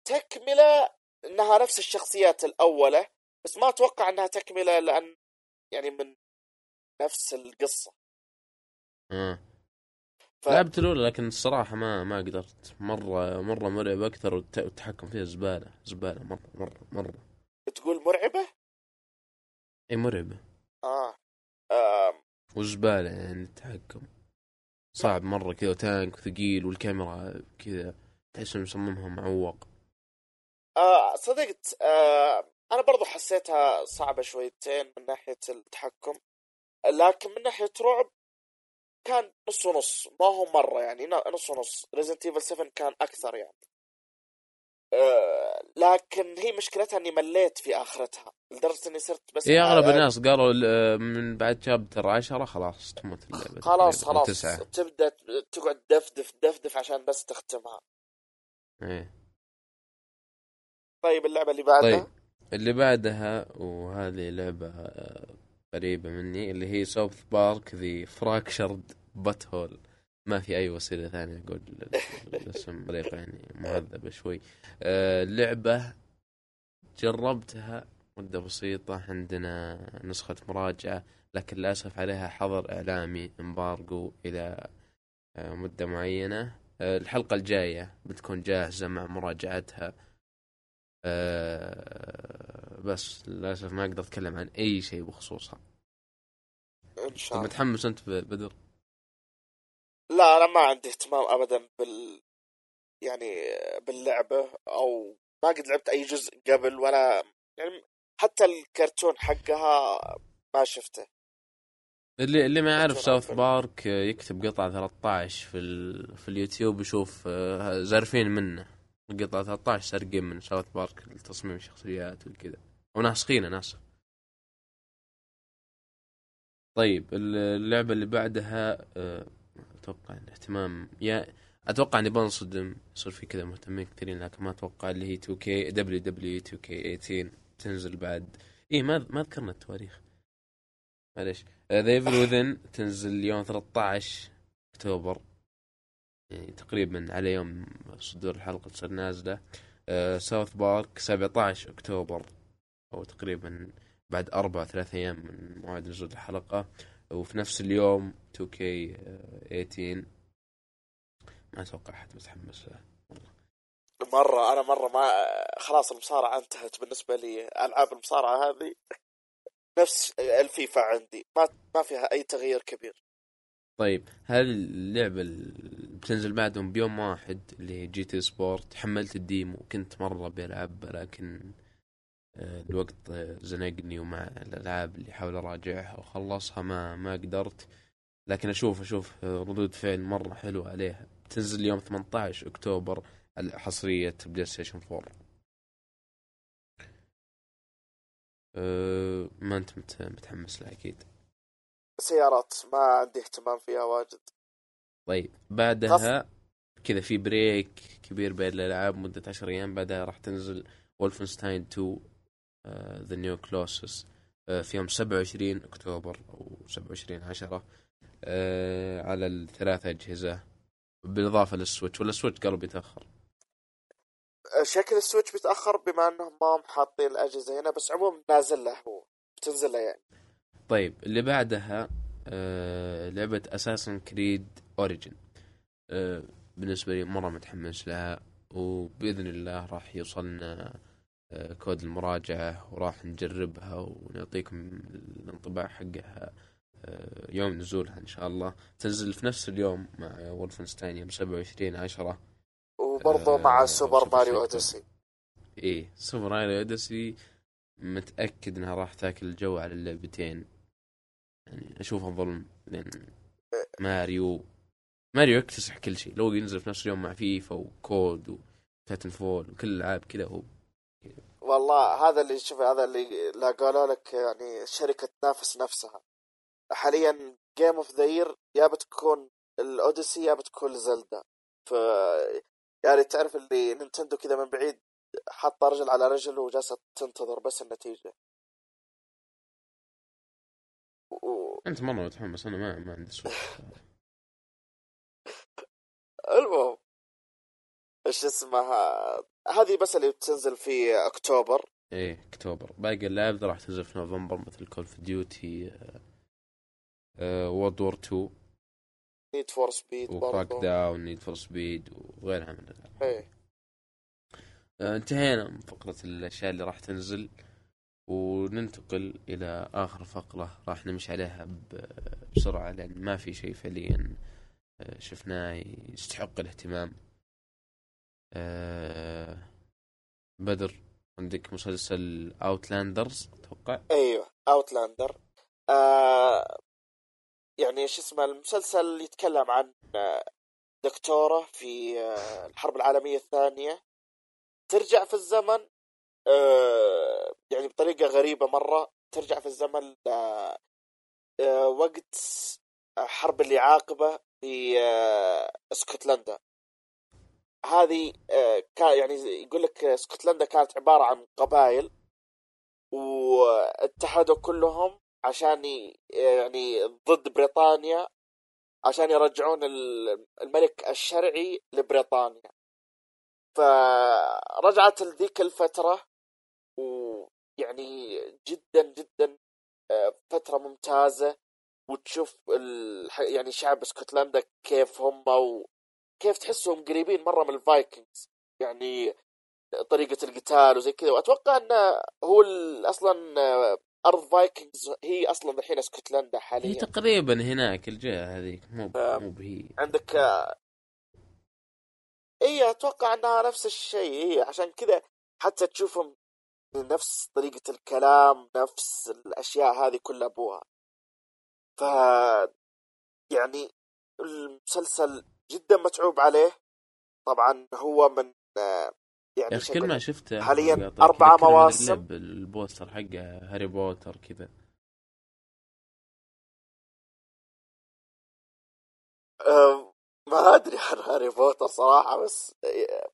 تكملة إنها نفس الشخصيات الاولى بس ما أتوقع إنها تكملة لأن يعني من نفس القصة. آه. ف... لعبت الأولى لكن الصراحة ما ما قدرت. مرة مرة مرعب أكثر والت- والتحكم فيها زبالة زبالة مرة مرة مرة. تقول مرعبة؟ إي مرعبة. آه, آه. وزبالة يعني التحكم. صعب مرة كذا و tank وثقيل والكاميرا كذا تحس انه مصممها معوق. آه صدقت آه أنا برضو حسيتها صعبة شويتين من ناحية التحكم لكن من ناحية رعب كان نص ونص ما هو مرة يعني نص ونص. Resident Evil 7 كان أكثر يعني. أه لكن هي مشكلتها إني مليت في آخرتها. لدرجة إني صرت بس أغلب الناس قالوا ال- من بعد شابتر 10 خلاص تموت اللعبة خلاص خلاص. تسعة. تبدأ تقعد دفدف دفدف عشان بس تختمها. إيه. طيب اللعبة اللي بعدها؟ طيب اللي بعدها وهذه لعبة آه، قريبة مني اللي هي ساوث بارك ذي فراكشرد بات هول ما في أي وسيلة ثانية أقول ال- [laughs] الاسم بطريقة يعني مهذبة شوي. آه، لعبة جربتها مدة بسيطة عندنا نسخة مراجعة لكن للأسف عليها حظر إعلامي امبارجو إلى آه، مدة معينة. آه، الحلقة الجاية بتكون جاهزة مع مراجعتها. آه، بس للأسف ما أقدر أتكلم عن أي شيء بخصوصها. إن شاء الله. متحمس أنت ب- بدر؟ لا أنا ما عندي اهتمام ابدا بال يعني باللعبة أو ما قد لعبت أي جزء قبل ولا يعني حتى الكرتون حقها ما شفته. اللي اللي ما يعرف ساوث. بارك يكتب قطعة 13 في ال... في اليوتيوب يشوف آه، زارفين منه. قطعة 13 سارقين من ساوث بارك التصميم الشخصيات وكذا. وناسخينه ناسخ طيب ال- اللعبة اللي بعدها آه، أتوقع اهتمام يا أتوقع إني بنصدم يصير في كذا مهتمين كثيرين لكن ما أتوقع اللي هي 2 كي دبليو دبليو 2 كي 18 تنزل بعد. إيه ما ما ذكرنا التواريخ. معليش. The Evil Within تنزل يوم 13 أكتوبر. يعني تقريبا على يوم صدور الحلقة تصير نازلة. ساوث بارك 17 أكتوبر. أو تقريبا بعد أربع ثلاث أيام من موعد نزول الحلقة. وفي نفس اليوم 2 كي 18 ما أتوقع أحد متحمس له. مرة أنا مرة ما خلاص المصارعة انتهت بالنسبة لي. ألعاب المصارعة هذه نفس الفيفا عندي. ما ما فيها أي تغيير كبير. طيب هذه اللعبة بتنزل بعدهم بيوم واحد اللي هي GT Sport. حملت ال demo وكنت مرة بلعب لكن آه، الوقت آه، زنقني ومع الألعاب اللي حاول أراجعها وخلصها ما ما قدرت. لكن أشوف أشوف آه، ردود فعل مرة حلوة عليها. تنزل يوم 18 أكتوبر حصرية PlayStation 4 أه ما أنت مت- متحمس لها أكيد. سيارات ما عندي اهتمام فيها واجد. طيب بعدها كذا في break كبير بين الألعاب مدة 10 أيام بعدها راح تنزل Wolfenstein 2 The New Colossus في يوم 27 أكتوبر أو 27 10 آه، على الثلاث أجهزة بالإضافة لل Switch. ولا ال Switch قالوا بيتأخر؟ شكل ال Switch بيتأخر بما إنهم ما حاطين الأجهزة هنا بس عموما نازل له هو بتنزل له يعني. طيب اللي بعدها آه لعبة Assassin's Creed Origins آه بالنسبة لي مرة متحمس لها وبإذن الله راح يوصلنا آه كود المراجعة وراح نجربها ونعطيكم الانطباع حقها آه يوم نزولها إن شاء الله. تنزل في نفس اليوم مع Wolfenstein يوم 27 10 وبرضه مع Super Mario. Odyssey. إيه Super Mario Odyssey متأكد إنها راح تاكل الجو على اللعبتين. يعني أشوفها ظلم لأن Mario Mario يكتسح كل شيء. لو ينزل في نفس اليوم مع FIFA و COD و Titanfall وكل الألعاب كذا هو والله هذا اللي شوف هذا اللي لا قالوا لك يعني شركة تنافس نفسها. حاليا game of the year يا بتكون ال Odyssey يا بتكون Zelda ف يعني تعرف اللي Nintendo كذا من بعيد حاطة رجل على رجل وجالسة تنتظر بس النتيجة. و... أنت مرة متحمس أنا ما ما عندي Switch [laughs] إيش اسمها هذه بس اللي بتنزل في أكتوبر. إيه أكتوبر. باقي الألعاب راح تنزل في نوفمبر مثل Call of Duty World War 2 Need for Speed وكراك down Need for Speed وغيرها من الألعاب إيه. آه، انتهينا من فقرة الأشياء اللي راح تنزل. وننتقل إلى آخر فقرة راح نمشي عليها بسرعة لأن ما في شيء فعليا آه، شفناه يستحق الاهتمام. آه، بدر عندك مسلسل Outlanders أتوقع؟ أيوه اوتلاندر آه يعني شو اسمه المسلسل يتكلم عن آه، دكتورة في الحرب العالمية الثانية. ترجع في الزمن يعني بطريقة غريبة مرة ترجع في الزمن وقت حرب الإعاقبة في آه، اسكتلندا. هذه آه، كان يعني يقول لك اسكتلندا كانت عبارة عن قبائل واتحدوا كلهم عشان يعني ضد بريطانيا عشان يرجعون ال- الملك الشرعي لبريطانيا فرجعت لذيك الفترة ويعني جدا جدا آه، فترة ممتازة وتشوف. يعني شعب اسكتلندا كيف هم وكيف تحسهم قريبين مرة من ال Vikings؟ يعني طريقة القتال وزي كذا. وأتوقع انه هو أصلا أرض Vikings هي أصلا الحين اسكتلندا هي حاليا. تقريبا هناك الجهة هذيك مو. مو بهي. عندك آه، إي أتوقع إنها نفس الشيء هي عشان كذا حتى تشوفهم نفس طريقة الكلام نفس الأشياء هذه كلها ابوها ف يعني المسلسل جدا متعوب عليه طبعا هو من آه، يا يعني أخي كل ما شفته حالياً يذكرني مواسم. البوستر حقه هاري بوتر كذا آه، ما أدري عن هاري بوتر صراحة بس آه،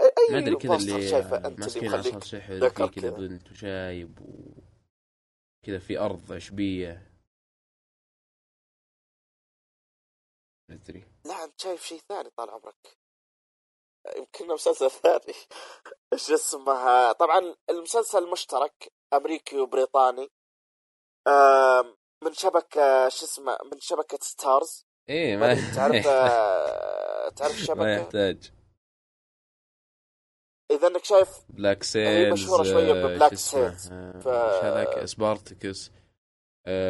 أي ما أدري كذا اللي شايفه أنت اللي ماسكين عصا سحر في كذا. بنت وشايب وكذا في أرض عشبيه ما لا انت شايف شيء ثاني طال عمرك. يمكن مسلسل ثاني. [laughs] إيش اسمها طبعا المسلسل مشترك أمريكي وبريطاني. من شبكة شو اسمه؟ من شبكة ستارز. إيه ما ما تعرف [laughs] آه، تعرف ما الشبكة يحتاج. إذا إنك شايف Black Sails مشهورة شوية آه، ب Black Sails. آه، ف- هذاك Spartacus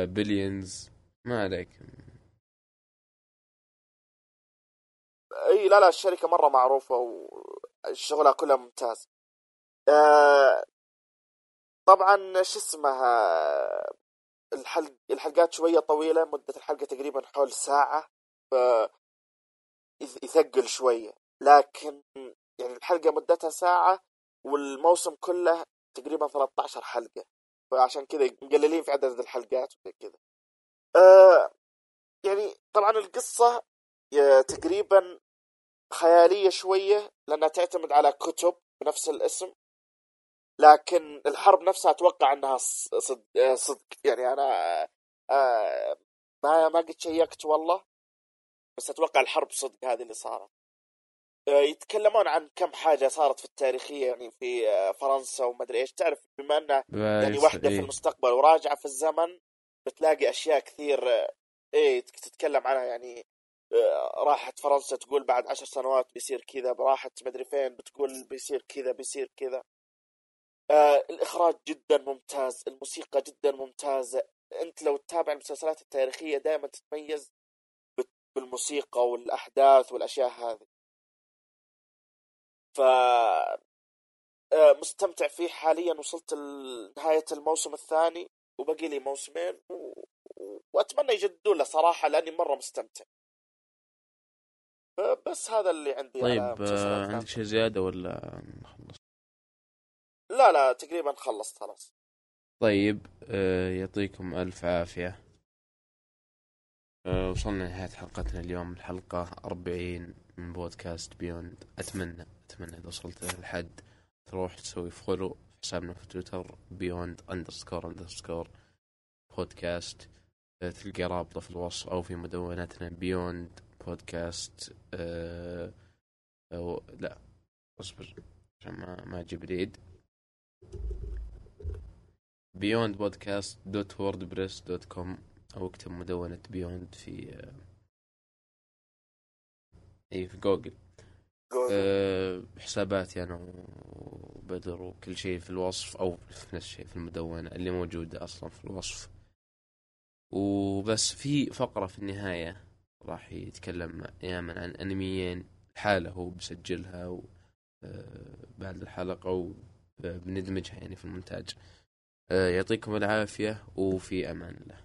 Billions ما عليك. إي لا لا الشركة مرة معروفة وشغلها كله ممتاز. آه، طبعا شو اسمها الحلق الحلقات شوية طويلة مدة الحلقة تقريبا حول ساعة ف يث- يثقل شوية. لكن يعني الحلقة مدتها ساعة والموسم كله تقريبا 13 حلقة. فعشان كذا مقللين في عدد الحلقات وزي كذا. آه يعني طبعا القصة آه، تقريبا خيالية شوية لأنها تعتمد على كتب بنفس الاسم لكن الحرب نفسها أتوقع أنها ص- صدق. يعني أنا آه، ما ما قد شيكت والله بس أتوقع الحرب صدق هذه اللي صارت آه، يتكلمون عن كم حاجة صارت في التاريخية يعني في آه، فرنسا ومدري إيش تعرف بما انها يعني واحدة في إيه. المستقبل وراجعة في الزمن بتلاقي أشياء كثير آه، إيه تتكلم عنها يعني راحت فرنسا تقول بعد عشر سنوات بيصير كذا راحت مدري فين بتقول بيصير كذا بيصير كذا. آه الإخراج جدا ممتاز الموسيقى جدا ممتازة. أنت لو تتابع المسلسلات التاريخية دائما تتميز بالموسيقى والأحداث والأشياء هذه. ف آه، مستمتع فيه حاليا وصلت لنهاية الموسم الثاني وبقي لي موسمين و... وأتمنى يجددون له صراحة لأني مرة مستمتع. بس هذا اللي عندي طيب آه، عندك. شيء زيادة ولا نخلص؟ لا لا تقريبا خلصت خلاص. طيب آه، يعطيكم ألف عافية. آه، وصلنا لنهاية حلقتنا اليوم. الحلقة 40 من بودكاست Beyond أتمنى أتمنى إذا وصلت لحد تروح تسوي follow في حسابنا في تويتر Beyond underscore underscore podcast تلقى رابطة في الوصف أو في مدونتنا Beyond بودكاست أه أو لا اصبر عشان ما ما أجيب العيد Beyond podcast dot WordPress dot com أو اكتب مدونة Beyond في آه، اي في جوجل. أه حساباتي أنا وبدر وكل شيء في الوصف أو في نفس الشيء في المدونة اللي موجودة أصلا في الوصف. وبس في فقرة في النهاية. راح يتكلم مع عن انميين حاله هو بسجلها و آه، بعد الحلقة وبندمجها آه، يعني في المونتاج. آه، يعطيكم العافية وفي أمان الله.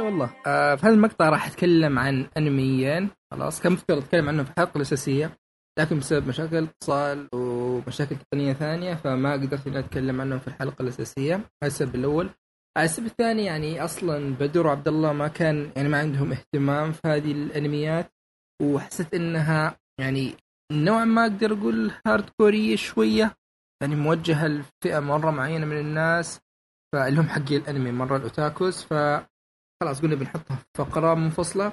والله في هذا المقطع راح أتكلم عن أنميين. خلاص كان مفترض اتكلم عنهم في الحلقة الأساسية؟ لكن بسبب مشاكل اتصال ومشاكل تقنية ثانية فما قدرت إني أتكلم عنهم في الحلقة الأساسية. هذا السبب الأول. السبب الثاني يعني أصلا بدر وعبد الله ما كان يعني ما عندهم اهتمام في هذه الأنميات وحسيت إنها يعني نوعا ما أقدر أقول هارد كوريه شوية. يعني موجهة لفئة مرة معينة من الناس فاللي هم حقي الأنمي مرة ال otakus. ف خلاص قلنا بنحطها في فقرة منفصلة.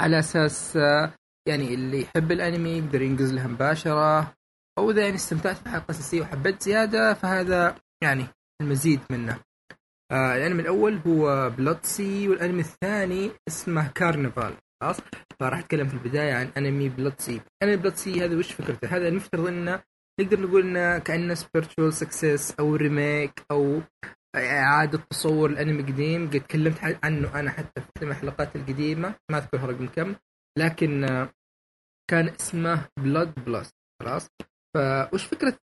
على أساس يعني اللي يحب الانمي يقدر ينقز لها مباشرة. أو إذا يعني استمتعت بالحلقة الاساسيه وحبيت زيادة فهذا يعني المزيد منه. آه الأنمي الأول هو Blood-C والأنمي الثاني اسمه Karneval خلاص؟ فراح أتكلم في البداية عن أنمي Blood-C أنمي Blood-C هذا وش فكرته؟ هذا المفترض إنه نقدر نقول إنه كأنه spiritual successor أو remake أو إعادة تصور الأنمي قديم قد تكلمت عنه أنا حتى في الحلقات القديمة ما أذكر رقم كم. لكن آه، كان اسمه Blood Plus خلاص؟ فوش فكرة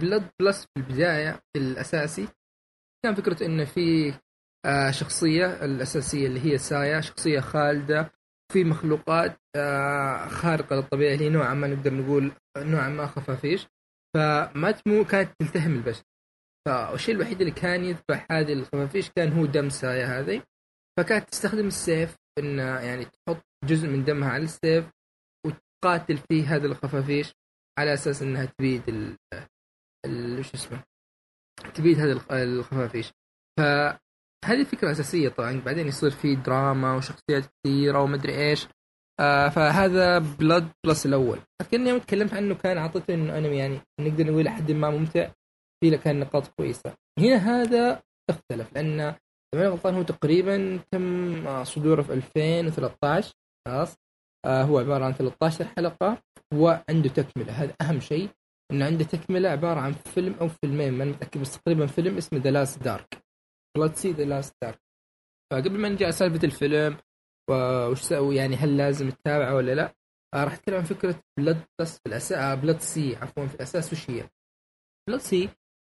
Blood Plus في البداية الأساسي؟ كان فكرة انه في آه، شخصية الأساسية اللي هي سايا شخصية خالدة في مخلوقات آه، خارقة للطبيعة اللي نوعا ما نقدر نقول نوعا ما خفافيش. فما تمو كانت تلتهم البشر. فالشيء الوحيد اللي كان يذبح هذه الخفافيش كان هو دم سايا هذه. فكانت تستخدم السيف ان يعني تحط جزء من دمها على السيف وتقاتل فيه هذه الخفافيش على أساس إنها تبيد ال شو اسمه؟ تبيد هذه الخ- الخفافيش. فهذه فكرة أساسية طبعا. بعدين يصير في دراما وشخصيات كثيرة ومدري إيش. آه فهذا Blood Plus الأول. لكن يوم تكلمت عنه كان أعطيته إنه أنمي يعني نقدر نقول لحد ما ممتع. في له كان نقاط كويسة. هنا هذا اختلف. لأن إذا غلطان هو تقريبا تم صدوره في 2013 خلاص. هو عبارة عن 13 حلقة وعنده تكملة. هذا أهم شيء انه عنده تكملة عبارة عن فيلم أو فيلمين ما متأكد بس تقريبا فيلم اسمه The Last Dark Blood-C The Last Dark فقبل ما نجي على سالفة الفيلم و- وش سوي يعني هل لازم تتابعه ولا لا آه راح أتكلم عن فكرة Blood بس في الأساس Blood-C عفوا في الأساس وش هي؟ Blood-C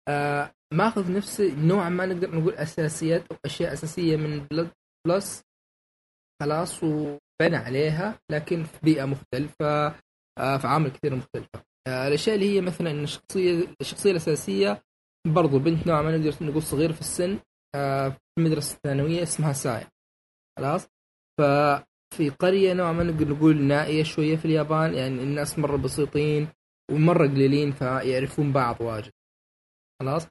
آه ماخذ نفس نوعا ما نقدر نقول أساسيات أو أشياء أساسية من Blood Plus خلاص وبنى عليها لكن في بيئة مختلفة آه في عوامل كثير مختلفة. آه، الأشياء اللي هي مثلا الشخصية الشخصية الأساسية برضو بنت نوعا ما نقدر نقول صغيرة في السن آه، في المدرسة الثانوية اسمها سايا خلاص؟ ففي قرية نوعا ما نقدر نقول نائية شوية في اليابان يعني الناس مرة بسيطين ومرة قليلين فيعرفون بعض واجد. خلاص؟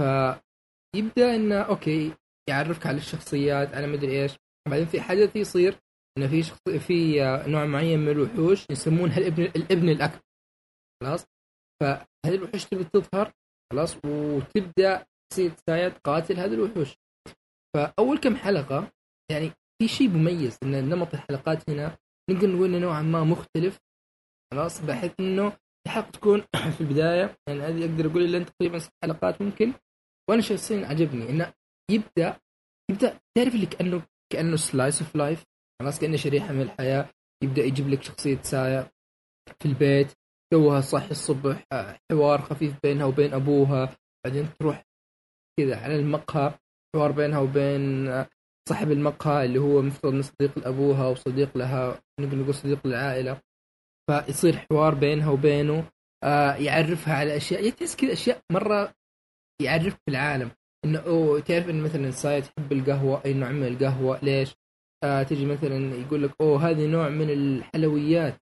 فيبدأ إنه أوكي يعرفك على الشخصيات على مدري إيش. بعدين في حدث يصير إنه في شخص في آه، نوع معين من الوحوش يسمونها الابن الابن الأكبر. خلاص؟ فهذه الوحوش تبي تظهر خلاص؟ وتبدأ تصير سايا تقاتل هذه الوحوش. فأول كم حلقة يعني في شيء مميز إن نمط الحلقات هنا نقدر نقول إنه نوعا ما مختلف. خلاص؟ بحيث إنه الحلقة تكون [clears throat] في البداية يعني هذه أقدر أقول لين تقريبا ست حلقات ممكن. وأنا شخصيا عجبني إنه يبدا يبدا تعرف اللي كانه كأنه slice of life خلاص كأنه شريحة من الحياة. يبدأ يجيب لك شخصية سايا في البيت. توها صاحي الصبح حوار خفيف بينها وبين أبوها. بعدين تروح كذا على المقهى. حوار بينها وبين صاحب المقهى اللي هو مفترض انه صديق لأبوها وصديق لها نقدر نقول صديق للعائلة. فيصير حوار بينها وبينه. آه يعرفها على أشياء. يعني تحس كذا أشياء مرة يعرفك في العالم. إنه تعرف إن مثلا سايا تحب القهوة أي نوع من القهوة ليش؟ آه تجي مثلا يقول لك أوه هذه نوع من الحلويات.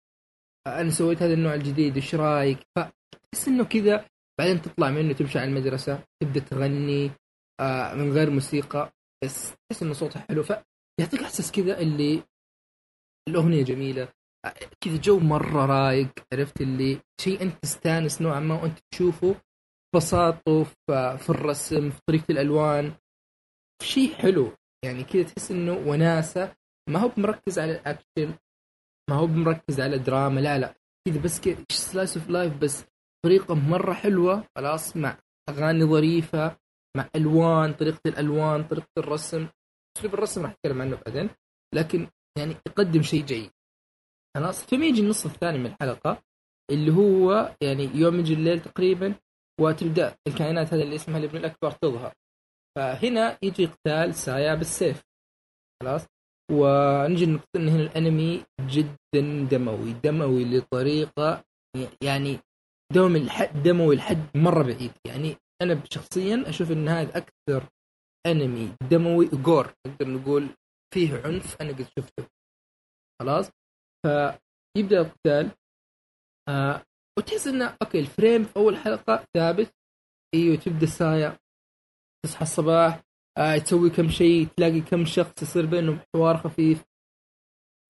آه أنا سويت هذا النوع الجديد إيش رأيك؟ فتحس إنه كذا. بعدين تطلع منه تمشي على المدرسة تبدأ تغني آه من غير موسيقى بس تحس إنه صوتها حلو. فيعطيك إحساس كذا اللي الأغنية جميلة. آه، كذا جو مرة رايق عرفت اللي؟ شيء أنت تستانس نوعا ما وأنت تشوفه. بساطة في في الرسم في طريقة الألوان. شيء حلو. يعني كذا تحس إنه وناسة. ما هو مركز على الأكشن ما هو مركز على دراما لا لا. كذا بس كذا slice of life بس طريقة مرة حلوة خلاص مع أغاني ظريفة مع ألوان طريقة الألوان طريقة الرسم. أسلوب الرسم راح أتكلم عنه بعدين لكن يعني يقدم شيء جيد. خلاص ثم يجي النص الثاني من الحلقة اللي هو يعني يوم يجي الليل تقريبا وتبدأ الكائنات هذه اللي اسمها الإبن الأكبر تظهر. فهنا يجي قتال سايا بالسيف. خلاص؟ ونجي نقطة إن هنا الأنمي جدا دموي دموي لطريقة يعني دموي لحد دموي لحد مرة بعيد. يعني أنا شخصيا أشوف إن هذا أكثر أنمي دموي جور نقدر نقول فيه عنف أنا قد شفته. خلاص؟ فيبدأ القتال آه وتحس إنه okay ال frame في أول حلقة ثابت. إيوه تبدأ سايا تصحى الصباح آه تسوي كم شيء تلاقي كم شخص يصير بينهم حوار خفيف.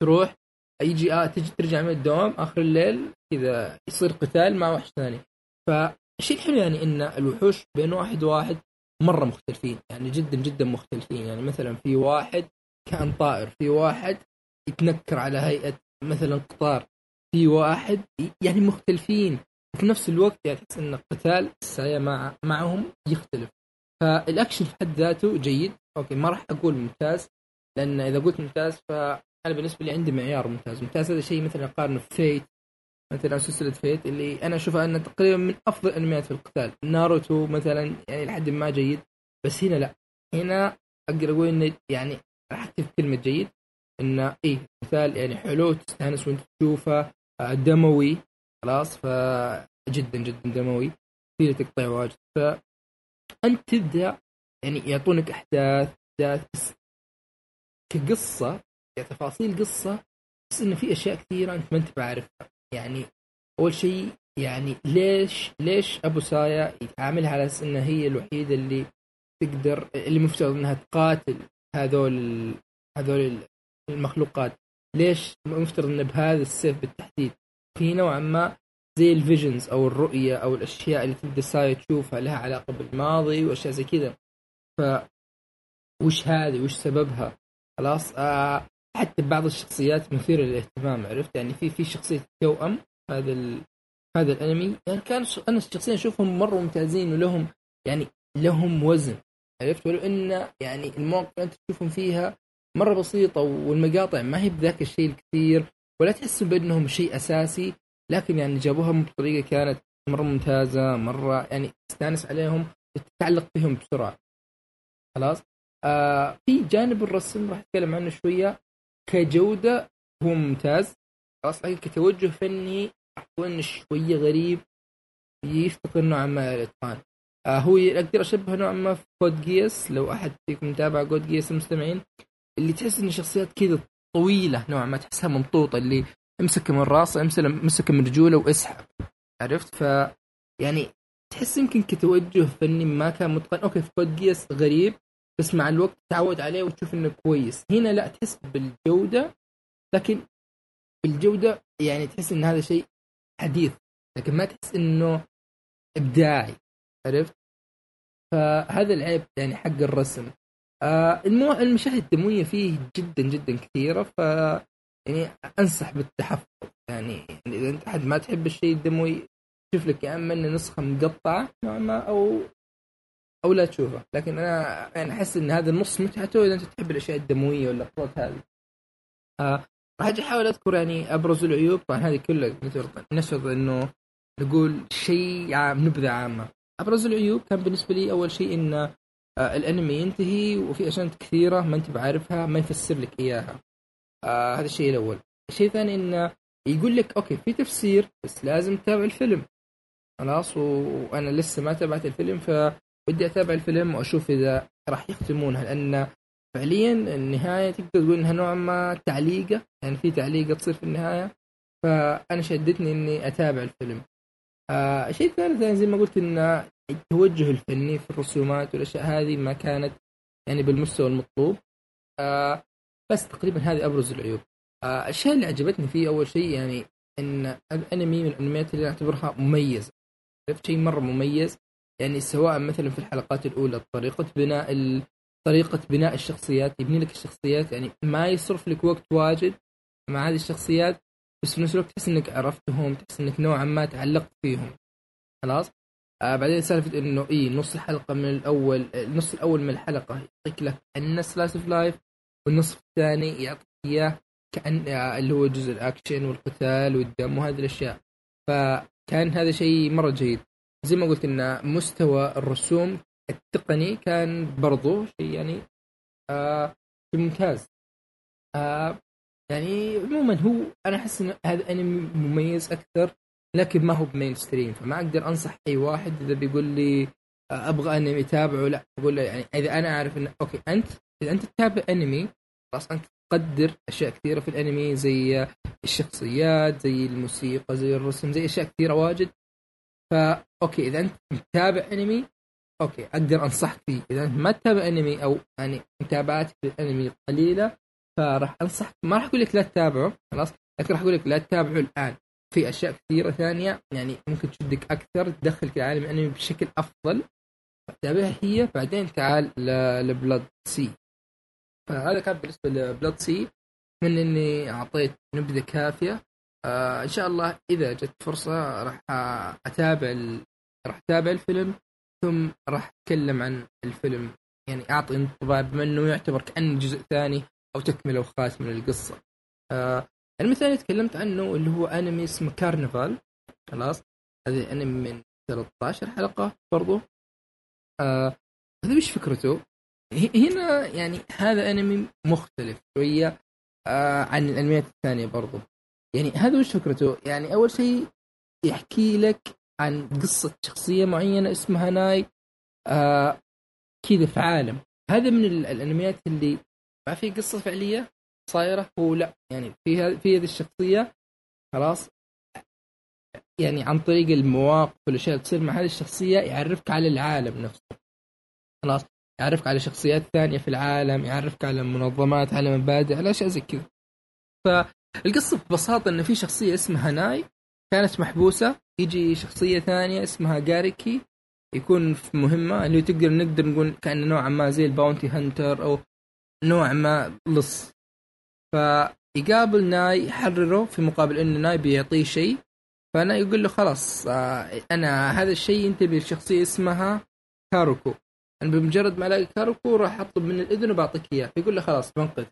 تروح يجي آه تجي ترجع من الدوام آخر الليل كذا يصير قتال مع وحش ثاني. فالشيء الحلو يعني إن الوحوش بين واحد وواحد مرة مختلفين يعني جدا جدا مختلفين. يعني مثلا في واحد كان طائر في واحد يتنكر على هيئة مثلا قطار في واحد يعني مختلفين. وفي نفس الوقت يعني تحس إن قتال السايا مع معهم يختلف. فالأكشن في حد ذاته جيد. okay ما راح أقول ممتاز لأن إذا قلت ممتاز فأنا بالنسبة لي عندي معيار ممتاز. ممتاز هذا شيء مثلا اقارنه في Fate مثلا سلسلة Fate اللي أنا اشوفها انها تقريبا من أفضل الأنميات في القتال. ناروتو مثلا يعني لحد ما جيد بس هنا لا. هنا أقدر أقول إنه يعني راح أكتب كلمة جيد. إنه إيه مثال يعني حلو تستأنس وأنت تشوفه آه، دموي خلاص فجدا جدا دموي. في تقطيع واجد. فانت تبدأ يعني يعطونك أحداث أحداث بس كقصة كتفاصيل قصة بس إنه في أشياء كثيرة أنت ما أنت بعرفها. يعني أول شيء يعني ليش ليش أبو سايا يتعاملها على أساس انها هي الوحيدة اللي تقدر اللي مفترض إنها تقاتل هذول هذول المخلوقات؟ ليش مفترض انه بهذا السيف بالتحديد؟ في نوعا ما زي الفيجنز أو الرؤية أو الأشياء اللي تبدا سايا تشوفها لها علاقة بالماضي وأشياء زي كذا. ف وش هذه؟ وش سببها؟ خلاص آه حتى بعض الشخصيات مثيرة للاهتمام عرفت؟ يعني في في شخصية توأم هذا ال... هذا الأنمي. يعني كان ش... أنا شخصيا أشوفهم مرة ممتازين ولهم يعني لهم وزن عرفت؟ ولو إن يعني المواقف اللي أنت تشوفهم فيها مرة بسيطة والمقاطع ما هي بذاك الشيء الكثير ولا تحس بأنهم شيء أساسي. لكن يعني جابوها بطريقة كانت مرة ممتازة مرة يعني تستانس عليهم تتعلق فيهم بسرعة. خلاص؟ آه في جانب الرسم راح أتكلم عنه شوية. كجودة هو ممتاز. خلاص؟ كتوجه فني أقول شوية غريب يفتقر نوعا ما الاتقان آه هو أقدر أشبه نوعا ما في Code Geass لو أحد فيكم متابع Code Geass المستمعين اللي تحس إن شخصيات كذا طويلة نوعا ما تحسها ممطوطة اللي امسك من راسه امسك من رجوله واسحب. عرفت؟ ف يعني تحس يمكن كتوجه فني ما كان متقن. okay في Code Geass غريب بس مع الوقت تعود عليه وتشوف إنه كويس. هنا لا تحس بالجودة لكن بالجوده يعني تحس إن هذا شيء حديث. لكن ما تحس إنه إبداعي. عرفت؟ فهذا العيب يعني حق الرسم. آه المشاهد الدموية فيه جدا جدا كثيرة. ف يعني أنصح بالتحفظ. يعني, إذا أنت حد ما تحب الشيء الدموي شوف لك يا أما نسخة مقطعة نوعا ما أو أو لا تشوفه لكن أنا يعني أحس إن هذا النص متعته إذا أنت تحب الأشياء الدموية واللقطات هذه. آه راح أجي أحاول أذكر يعني أبرز العيوب. طبعا هذه كلها نفرض إنه نقول شيء عام نبذة عامة. أبرز العيوب كان بالنسبة لي أول شيء إن آه الأنمي ينتهي وفي أشياء كثيرة ما أنت بعارفها ما يفسر لك إياها. آه هذا الشيء الأول. الشيء الثاني انه يقول لك أوكي في تفسير بس لازم تتابع الفيلم. خلاص وأنا لسه ما تابعت الفيلم فبدي أتابع الفيلم وأشوف إذا راح يختمونها. لأن فعليا النهاية تقدر تقول إنها نوعا ما تعليقة يعني في تعليقة تصير في النهاية. فأنا شدتني إني أتابع الفيلم. آه الشيء الثالث يعني زي ما قلت إن التوجه الفني في الرسومات والأشياء هذه ما كانت يعني بالمستوى المطلوب. آه بس تقريبا هذه أبرز العيوب. آه الاشياء اللي عجبتني فيه أول شيء يعني إن الأنمي من الأنميات اللي أعتبرها مميزه عرفت شيء مرة مميز؟ يعني سواء مثلا في الحلقات الأولى طريقة بناء ال... طريقة بناء الشخصيات يبني لك الشخصيات يعني ما يصرف لك وقت واجد مع هذه الشخصيات بس في نفس الوقت تحس إنك عرفتهم تحس إنك نوعا ما تعلقت فيهم. خلاص؟ آه بعدين سالفة إنه اي نص الحلقة من الأول النص الأول من الحلقة يعطيك لك ان slice of life والنصف الثاني يعطيك إياه كأن آه اللي هو جزء الأكشن والقتال والدم وهذه الأشياء. فكان هذا شيء مرة جيد. زي ما قلت إن مستوى الرسوم التقني كان برضو شيء يعني آه ممتاز. آه يعني عموما هو أنا أحس إن هذا أنمي مميز أكثر لكن ما هو ب mainstream فما أقدر أنصح أي واحد إذا بيقول لي آه، أبغى أنمي اتابعه لا أقول له يعني إذا أنا أعرف إن okay أنت إذا أنت تتابع أنمي خلاص أنت تقدر أشياء كثيرة في الأنمي زي الشخصيات زي الموسيقى زي الرسم زي أشياء كثيرة واجد. فا okay إذا أنت متابع أنمي okay أقدر أنصحك فيه. إذا أنت ما تتابع أنمي أو يعني متابعتك للأنمي قليلة فراح أنصحك. ما راح أقول لك لا تتابعه خلاص لكن راح أقول لك لا تتابعه الآن. في أشياء كثيرة ثانية يعني ممكن تشدك أكثر تدخلك لعالم الأنمي بشكل أفضل. تابعها هي بعدين تعال ل Blood-C. فهذا كان بالنسبة لبلاد سي. من إني أعطيت نبذة كافية. آه إن شاء الله إذا جت فرصة راح أتابع ال... راح أتابع الفيلم ثم راح أتكلم عن الفيلم. يعني أعطي انطباع بما إنه يعتبر كأنه جزء ثاني أو تكملة وخاتمه للقصه. آه الانمي الثاني تكلمت عنه اللي هو أنمي اسمه كارنفال خلاص؟ هذا أنمي من 13 حلقة برضو. آه هذا وش فكرته؟ هنا يعني هذا أنمي مختلف شوية آه عن الأنميات الثانية برضو. يعني هذا وش فكرته؟ يعني أول شيء يحكي لك عن قصة شخصية معينة اسمها ناي آه كذا في عالم. هذا من الأنميات اللي ما في قصة فعلية صايرة هو لا. يعني في في هذه الشخصية خلاص يعني عن طريق المواقف والأشياء اللي تصير مع هذه الشخصية يعرفك على العالم نفسه. خلاص. يعرفك على شخصيات ثانية في العالم يعرفك على منظمات على مبادئ على أشياء زي كذا. فالقصة ببساطة إن في شخصية اسمها ناي كانت محبوسة يجي شخصية ثانية اسمها جاريكي يكون في مهمة اللي تقدر نقدر نقول كأنه نوعا ما زي ال bounty hunter أو نوع ما لص. فيقابل ناي يحرره في مقابل انه ناي بيعطيه شيء. فانا يقول له خلاص آه، أنا هذا الشيء ينتبه لشخصيه اسمها كاروكو. أنا بمجرد ما ألاقي كاروكو راح أطلب من الإذن وبعطيك إياه. فيقول له خلاص بنقذ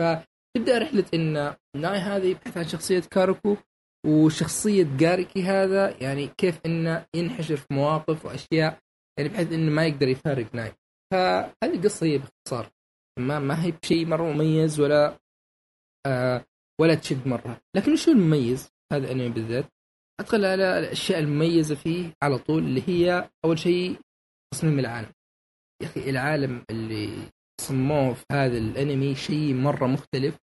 فتبدأ رحلة إن ناي هذا يبحث عن شخصية كاروكو وشخصية جاريكي هذا يعني كيف إنه ينحشر في مواقف وأشياء يعني بحيث إنه ما يقدر يفارق ناي. فهذه القصة هي باختصار. ما ما هي بشيء مرة مميز ولا آه ولا تشد مرة. لكن شو المميز؟ هذا الانمي بالذات. أدخل على الأشياء المميزة فيه على طول اللي هي أول شيء تصميم العالم. يا أخي العالم اللي صموه في هذا الأنمي شيء مرة مختلف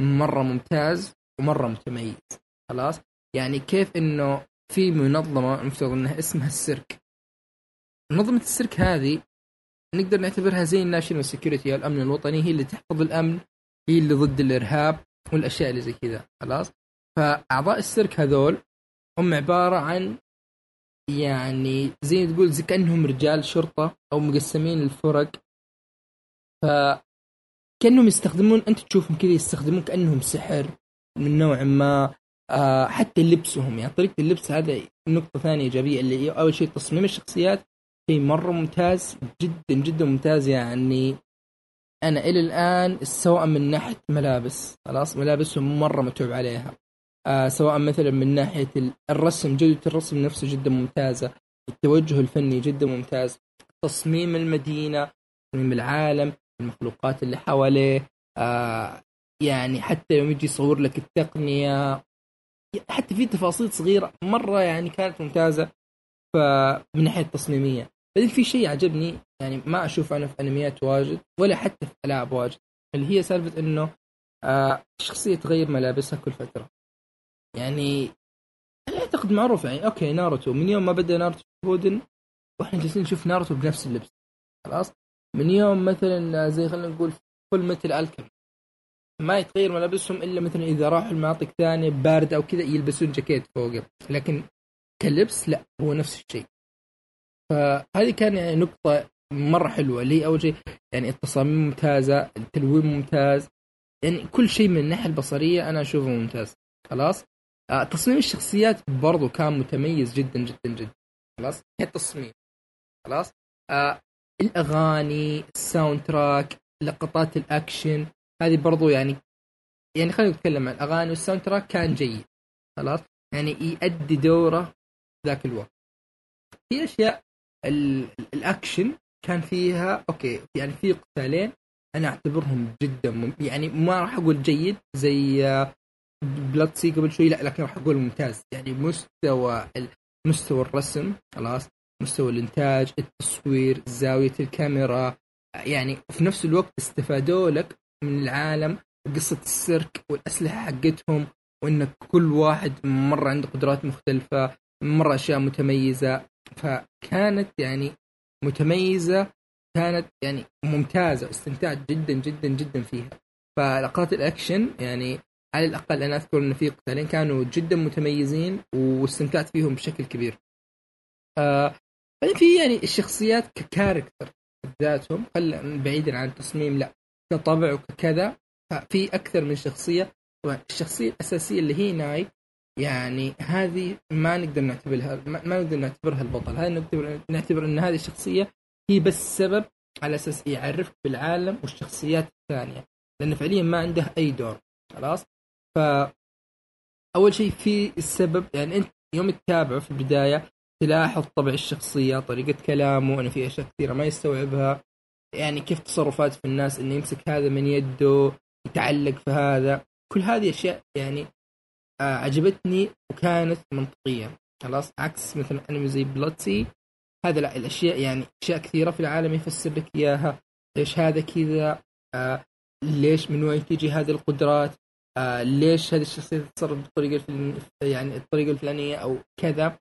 مرة ممتاز ومرة متميز. خلاص؟ يعني كيف إنه في منظمة المفترض إنها اسمها السيرك. منظمة السيرك هذه نقدر نعتبرها زي ال national security الأمن الوطني هي اللي تحفظ الأمن هي اللي ضد الإرهاب والأشياء اللي زي كذا. خلاص؟ فأعضاء السيرك هذول هم عبارة عن يعني زي تقول زي كأنهم رجال شرطة أو مقسمين الفرق. ف كأنهم يستخدمون أنت تشوفهم كذا يستخدمون كأنهم سحر من نوع ما آه حتى لبسهم. يعني طريقة اللبس هذا نقطة ثانية إيجابية اللي أول شيء تصميم الشخصيات شيء مرة ممتاز جدا جدا ممتاز. يعني أنا إلى الآن سواء من ناحية ملابس خلاص ملابسهم مرة متعوب عليها. آه سواء مثلا من ناحية الرسم جودة الرسم نفسه جدا ممتازة التوجه الفني جدا ممتاز تصميم المدينة تصميم العالم المخلوقات اللي حواليه آه يعني حتى يوم يجي يصور لك التقنية حتى في تفاصيل صغيرة مرة يعني كانت ممتازة. فمن ناحية تصميميه بعدين في شيء عجبني يعني ما أشوف أنا في أنميات واجد ولا حتى في ألعاب واجد اللي هي سالفة إنه آه الشخصيه تغير ملابسها كل فترة. يعني أنا أعتقد معروف يعني؟ okay ناروتو. من يوم ما بدأ ناروتو شيبودن وإحنا جالسين نشوف ناروتو بنفس اللبس. خلاص؟ من يوم مثلا زي خلينا نقول فل مثل الكم ما يتغير ملابسهم إلا مثلا إذا راحوا المناطق ثانية بارده أو كذا يلبسون جاكيت فوقه لكن كلبس لا هو نفس الشيء. فهذه كان يعني نقطة مرة حلوة. اللي أول شيء يعني التصاميم ممتازة التلوين ممتاز. يعني كل شيء من الناحية البصرية أنا أشوفه ممتاز. خلاص؟ تصميم الشخصيات برضو كان متميز جدا جدا جدا. خلاص؟ التصميم. خلاص؟ آه الأغاني ال soundtrack لقطات الأكشن هذه برضو يعني يعني خلينا نتكلم عن الأغاني وال soundtrack كان جيد. خلاص؟ يعني يؤدي دوره ذاك الوقت. في أشياء الأكشن كان فيها okay يعني في قتالين أنا أعتبرهم جدا مم... يعني ما راح أقول جيد زي Blood-C قبل شوي لا لكن راح أقول ممتاز. يعني مستوى مستوى الرسم خلاص. مستوى الإنتاج التصوير زاوية الكاميرا. يعني في نفس الوقت استفادوا لك من العالم وقصه السيرك والأسلحة حقتهم وإن كل واحد مرة عنده قدرات مختلفة مرة أشياء متميزة. فكانت يعني متميزة كانت يعني ممتازة واستمتعت جدا جدا جدا فيها. فلقطات الأكشن يعني على الأقل أنا أذكر إن في قتالين كانوا جدا متميزين واستمتعت فيهم بشكل كبير. آه بعدين في يعني الشخصيات ككاركتر ذاتهم بعيدا عن التصميم لا كطبع وكذا ففي أكثر من شخصية. طبعا الشخصية الأساسية اللي هي ناي يعني هذه ما نقدر نعتبرها ما ما نقدر نعتبرها البطل. هذه نعتبر نعتبر إن هذه الشخصية هي بس سبب على أساس يعرفك بالعالم والشخصيات الثانية لأنه فعليا ما عنده أي دور خلاص؟ ف أول شيء في السبب يعني أنت يوم تتابعه في البداية تلاحظ طبع الشخصية طريقة كلامه إنه في أشياء كثيرة ما يستوعبها. يعني كيف تصرفات في الناس إنه يمسك هذا من يده يتعلق في هذا. كل هذه أشياء يعني آه عجبتني وكانت منطقية. خلاص عكس مثلا أنمي زي بلوتسي هذا لا الأشياء يعني أشياء كثيرة في العالم يفسر لك إياها. ليش هذا كذا؟ آه ليش من وين تجي هذه القدرات؟ آه ليش هذه الشخصية تتصرف بالطريقة الفلانية يعني الطريقة الفلانية أو كذا.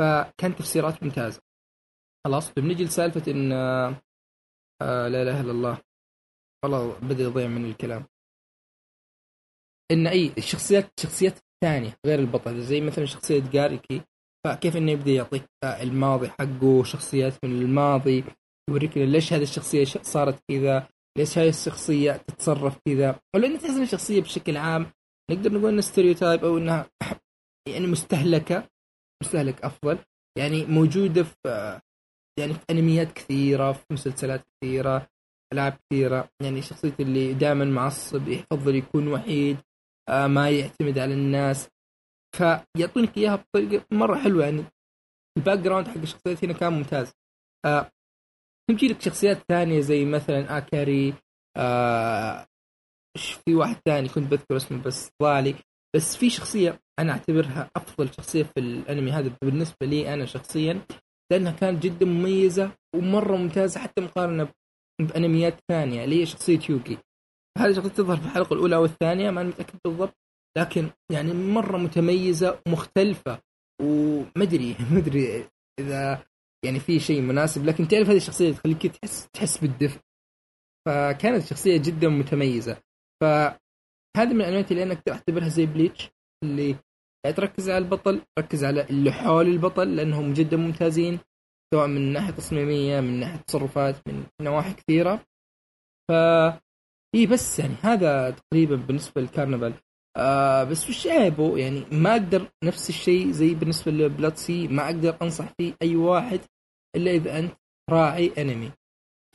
فكانت تفسيرات ممتازة. خلاص بنجي لسالفه إن آه آه لا إله إلا الله. والله بدا يضيع من الكلام. إن أي الشخصيات الشخصيات الثانية غير البطل زي مثلا شخصية جاريكي. فكيف إنه يبدأ يعطيك الماضي حقه شخصيات من الماضي يوريك ليش هذه الشخصية صارت كذا. ليش هذه الشخصية تتصرف كذا؟ ولو انك تحس الشخصية بشكل عام نقدر نقول انها ستيريوتايب أو إنها [clears throat] يعني مستهلكة مستهلك أفضل. يعني موجودة في آه، يعني في أنميات كثيرة في مسلسلات كثيرة ألعاب كثيرة. يعني شخصيه اللي دائما معصب يفضل يكون وحيد آه، ما يعتمد على الناس. فيعطونك إياها بطريقة مرة حلوة. يعني ال background حق الشخصيات هنا كان ممتاز. تجي لك شخصيات ثانية زي مثلا آكاري آه في واحد ثاني كنت بذكر اسمه بس ضالي. بس في شخصية أنا أعتبرها أفضل شخصية في الأنمي هذا بالنسبة لي أنا شخصيا لأنها كانت جدا مميزة ومرة ممتازة حتى مقارنة بأنميات ثانية اللي هي شخصية يوكي هذه شخصية تظهر في الحلقة الأولى أو الثانية ما أنا متأكد بالضبط لكن يعني مرة متميزة ومختلفة ومدري [laughs] مدري إذا يعني في شيء مناسب لكن تعرف هذه الشخصية تخليك تحس تحس بالدفء. فكانت شخصية جدا متميزة. فهذه من الانميات اللي أنا أقدر أعتبرها زي بليتش اللي يعني تركز على البطل تركز على اللي حول البطل لأنهم جدا ممتازين سواء من ناحية تصميمية من ناحية تصرفات من نواحي كثيرة. ف اي بس يعني هذا تقريبا بالنسبة للكارنفال آه بس وش عيبه يعني ما أقدر نفس الشيء زي بالنسبة لبلاتسي ما أقدر أنصح فيه أي واحد إلا إذا أنت راعي أنمي.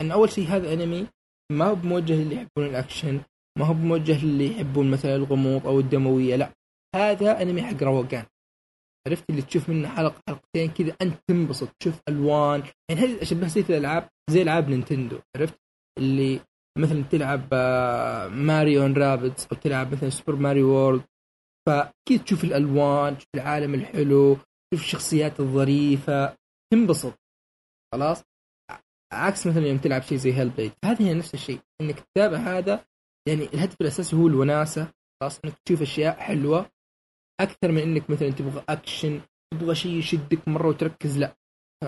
أن أول شيء هذا أنمي ما هو بموجه للي يحبون الأكشن ما هو بموجه للي يحبون مثلا الغموض أو الدموية لا. هذا أنمي حق روقان. عرفت اللي تشوف منه حلقة حلقتين كذا أنت تنبسط تشوف ألوان. يعني هذه أشبه زي الالعاب زي ألعاب Nintendo عرفت؟ اللي مثلا تلعب آه، Mario Rabbids أو تلعب مثلا Super Mario World. فكذا تشوف الألوان تشوف العالم الحلو تشوف الشخصيات الظريفة. تنبسط. خلاص؟ عكس مثلا يوم تلعب شيء زي Hellblade هذه هي نفس الشيء. إنك تتابع هذا يعني الهدف الأساسي هو الوناسة. خلاص؟ إنك تشوف أشياء حلوة. أكثر من إنك مثلا تبغى أكشن تبغى شيء يشدك مرة وتركز لا. ف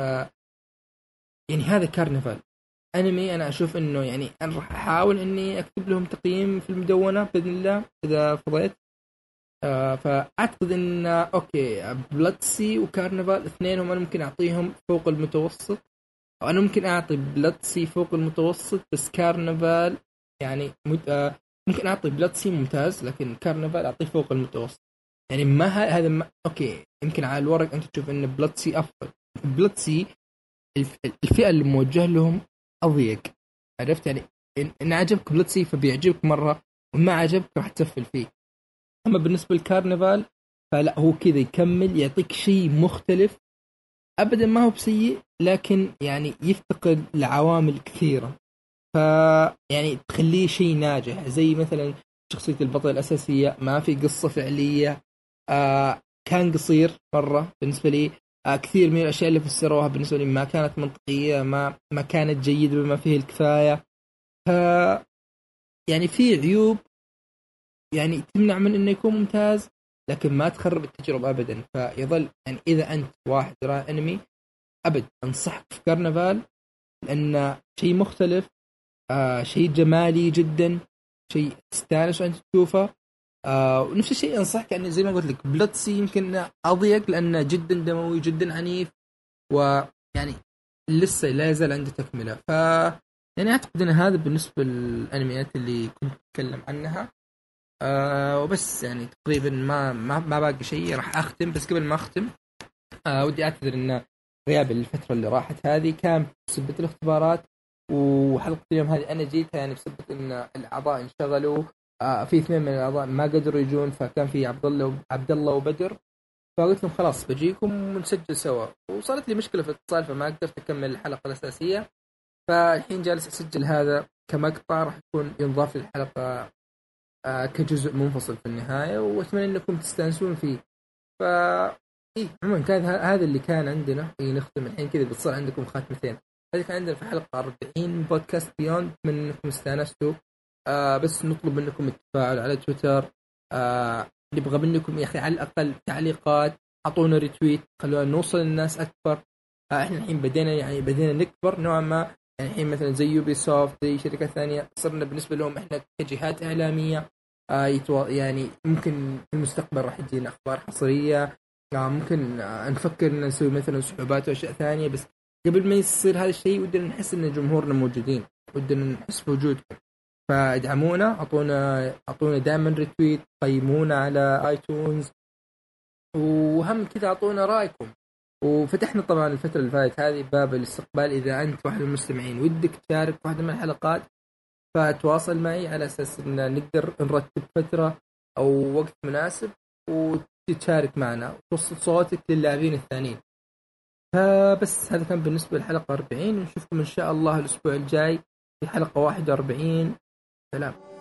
يعني هذا كارنفال. أنمي أنا أشوف إنه يعني أنا راح أحاول إني أكتب لهم تقييم في المدونة بإذن الله إذا فضيت. آه فأعتقد إن okay بلاتسي وكارنفال اثنينهم أنا ممكن أعطيهم فوق المتوسط. أو أنا ممكن أعطي بلاتسي فوق المتوسط بس كارنفال يعني مد... آه ممكن أعطي بلاتسي ممتاز لكن كارنفال أعطيه فوق المتوسط. يعني ما هذا ما... okay يمكن على الورق أنت تشوف إن بلاتسي أفضل. بلاتسي الف... الفئة اللي موجه لهم أضيق. عرفت؟ يعني ان, عجبك بلاتسي فبيعجبك مرة وما عجبك راح تسفل فيه. أما بالنسبة للكارنفال فلا هو كذا يكمل يعطيك شيء مختلف. ابدا ما هو بسيء لكن يعني يفتقد لعوامل كثيرة. ف يعني تخليه شيء ناجح. زي مثلا شخصية البطل الأساسية ما في قصة فعلية. آه كان قصير مرة بالنسبة لي. كثير من الأشياء اللي فسروها بالنسبة لي ما كانت منطقية ما ما كانت جيدة بما فيه الكفاية. ف يعني في عيوب يعني تمنع من إنه يكون ممتاز لكن ما تخرب التجربة ابدا. فيظل يعني إذا أنت واحد يرى أنمي ابد أنصحك في كرنفال لأنه شيء مختلف آه شيء جمالي جدا شيء تستانس وانت تشوفه. آه ونفس الشيء انصحك يعني زي ما قلت لك بلوتسي يمكن أضيق لأنه جدا دموي جدا عنيف ويعني لسه لا يزال عنده تكملة. ف يعني أعتقد إن هذا بالنسبة للأنميات اللي كنت أتكلم عنها. آه وبس يعني تقريبا ما ما, ما باقي شيء راح أختم بس قبل ما أختم آه ودي أعتذر إن غياب الفترة اللي راحت هذه كان بسبب الاختبارات وحلقة اليوم هذه أنا جيتها يعني بسبب إن الأعضاء انشغلوا آه في اثنين من الاعضاء ما قدروا يجون فكان في عبد الله عبد الله وبدر. فقلت لهم خلاص بجيكم ونسجل سوا. وصارت لي مشكلة في الاتصال فما قدرت أكمل الحلقة الأساسية. فالحين جالس أسجل هذا كمقطع راح يكون ينضاف للحلقة آه كجزء منفصل في النهاية وأتمنى أنكم تستانسون فيه. ف إيه عموما كان هذا اللي كان عندنا. إيه نختم الحين كذا بتصير عندكم خاتمتين. هذه كان عندنا في حلقة 40 بودكاست بيوند أتمنى أنكم استانستوا. آه بس نطلب منكم التفاعل على تويتر. آه نبغى منكم يا أخي على الأقل تعليقات. أعطونا retweet خلونا نوصل للناس أكثر آه إحنا الحين بدينا يعني بدينا نكبر نوعا ما. يعني الحين مثلا زي يوبي سوفت زي شركات ثانية. صرنا بالنسبة لهم إحنا كجهات إعلامية. آه يتو... يعني ممكن في المستقبل راح تجينا أخبار حصرية. آه ممكن آه نفكر إن نسوي مثلا سحوبات وأشياء ثانية. بس قبل ما يصير هذا الشيء ودنا نحس إن جمهورنا موجودين. ودنا نحس بوجودكم. فادعمونا اعطونا أعطونا دائما ريتويت قيمونا على ايتونز وهم كذا أعطونا رأيكم. وفتحنا طبعا الفترة اللي فاتت هذه باب الاستقبال. إذا أنت واحد من المستمعين ودك تشارك في واحدة من الحلقات فتواصل معي على أساس إن نقدر نرتب فترة أو وقت مناسب وتشارك معنا. وتوصل صوتك للاعبين الثانيين. فبس هذا كان بالنسبة للحلقة 40 ونشوفكم إن شاء الله الأسبوع الجاي في حلقة 41 Salam.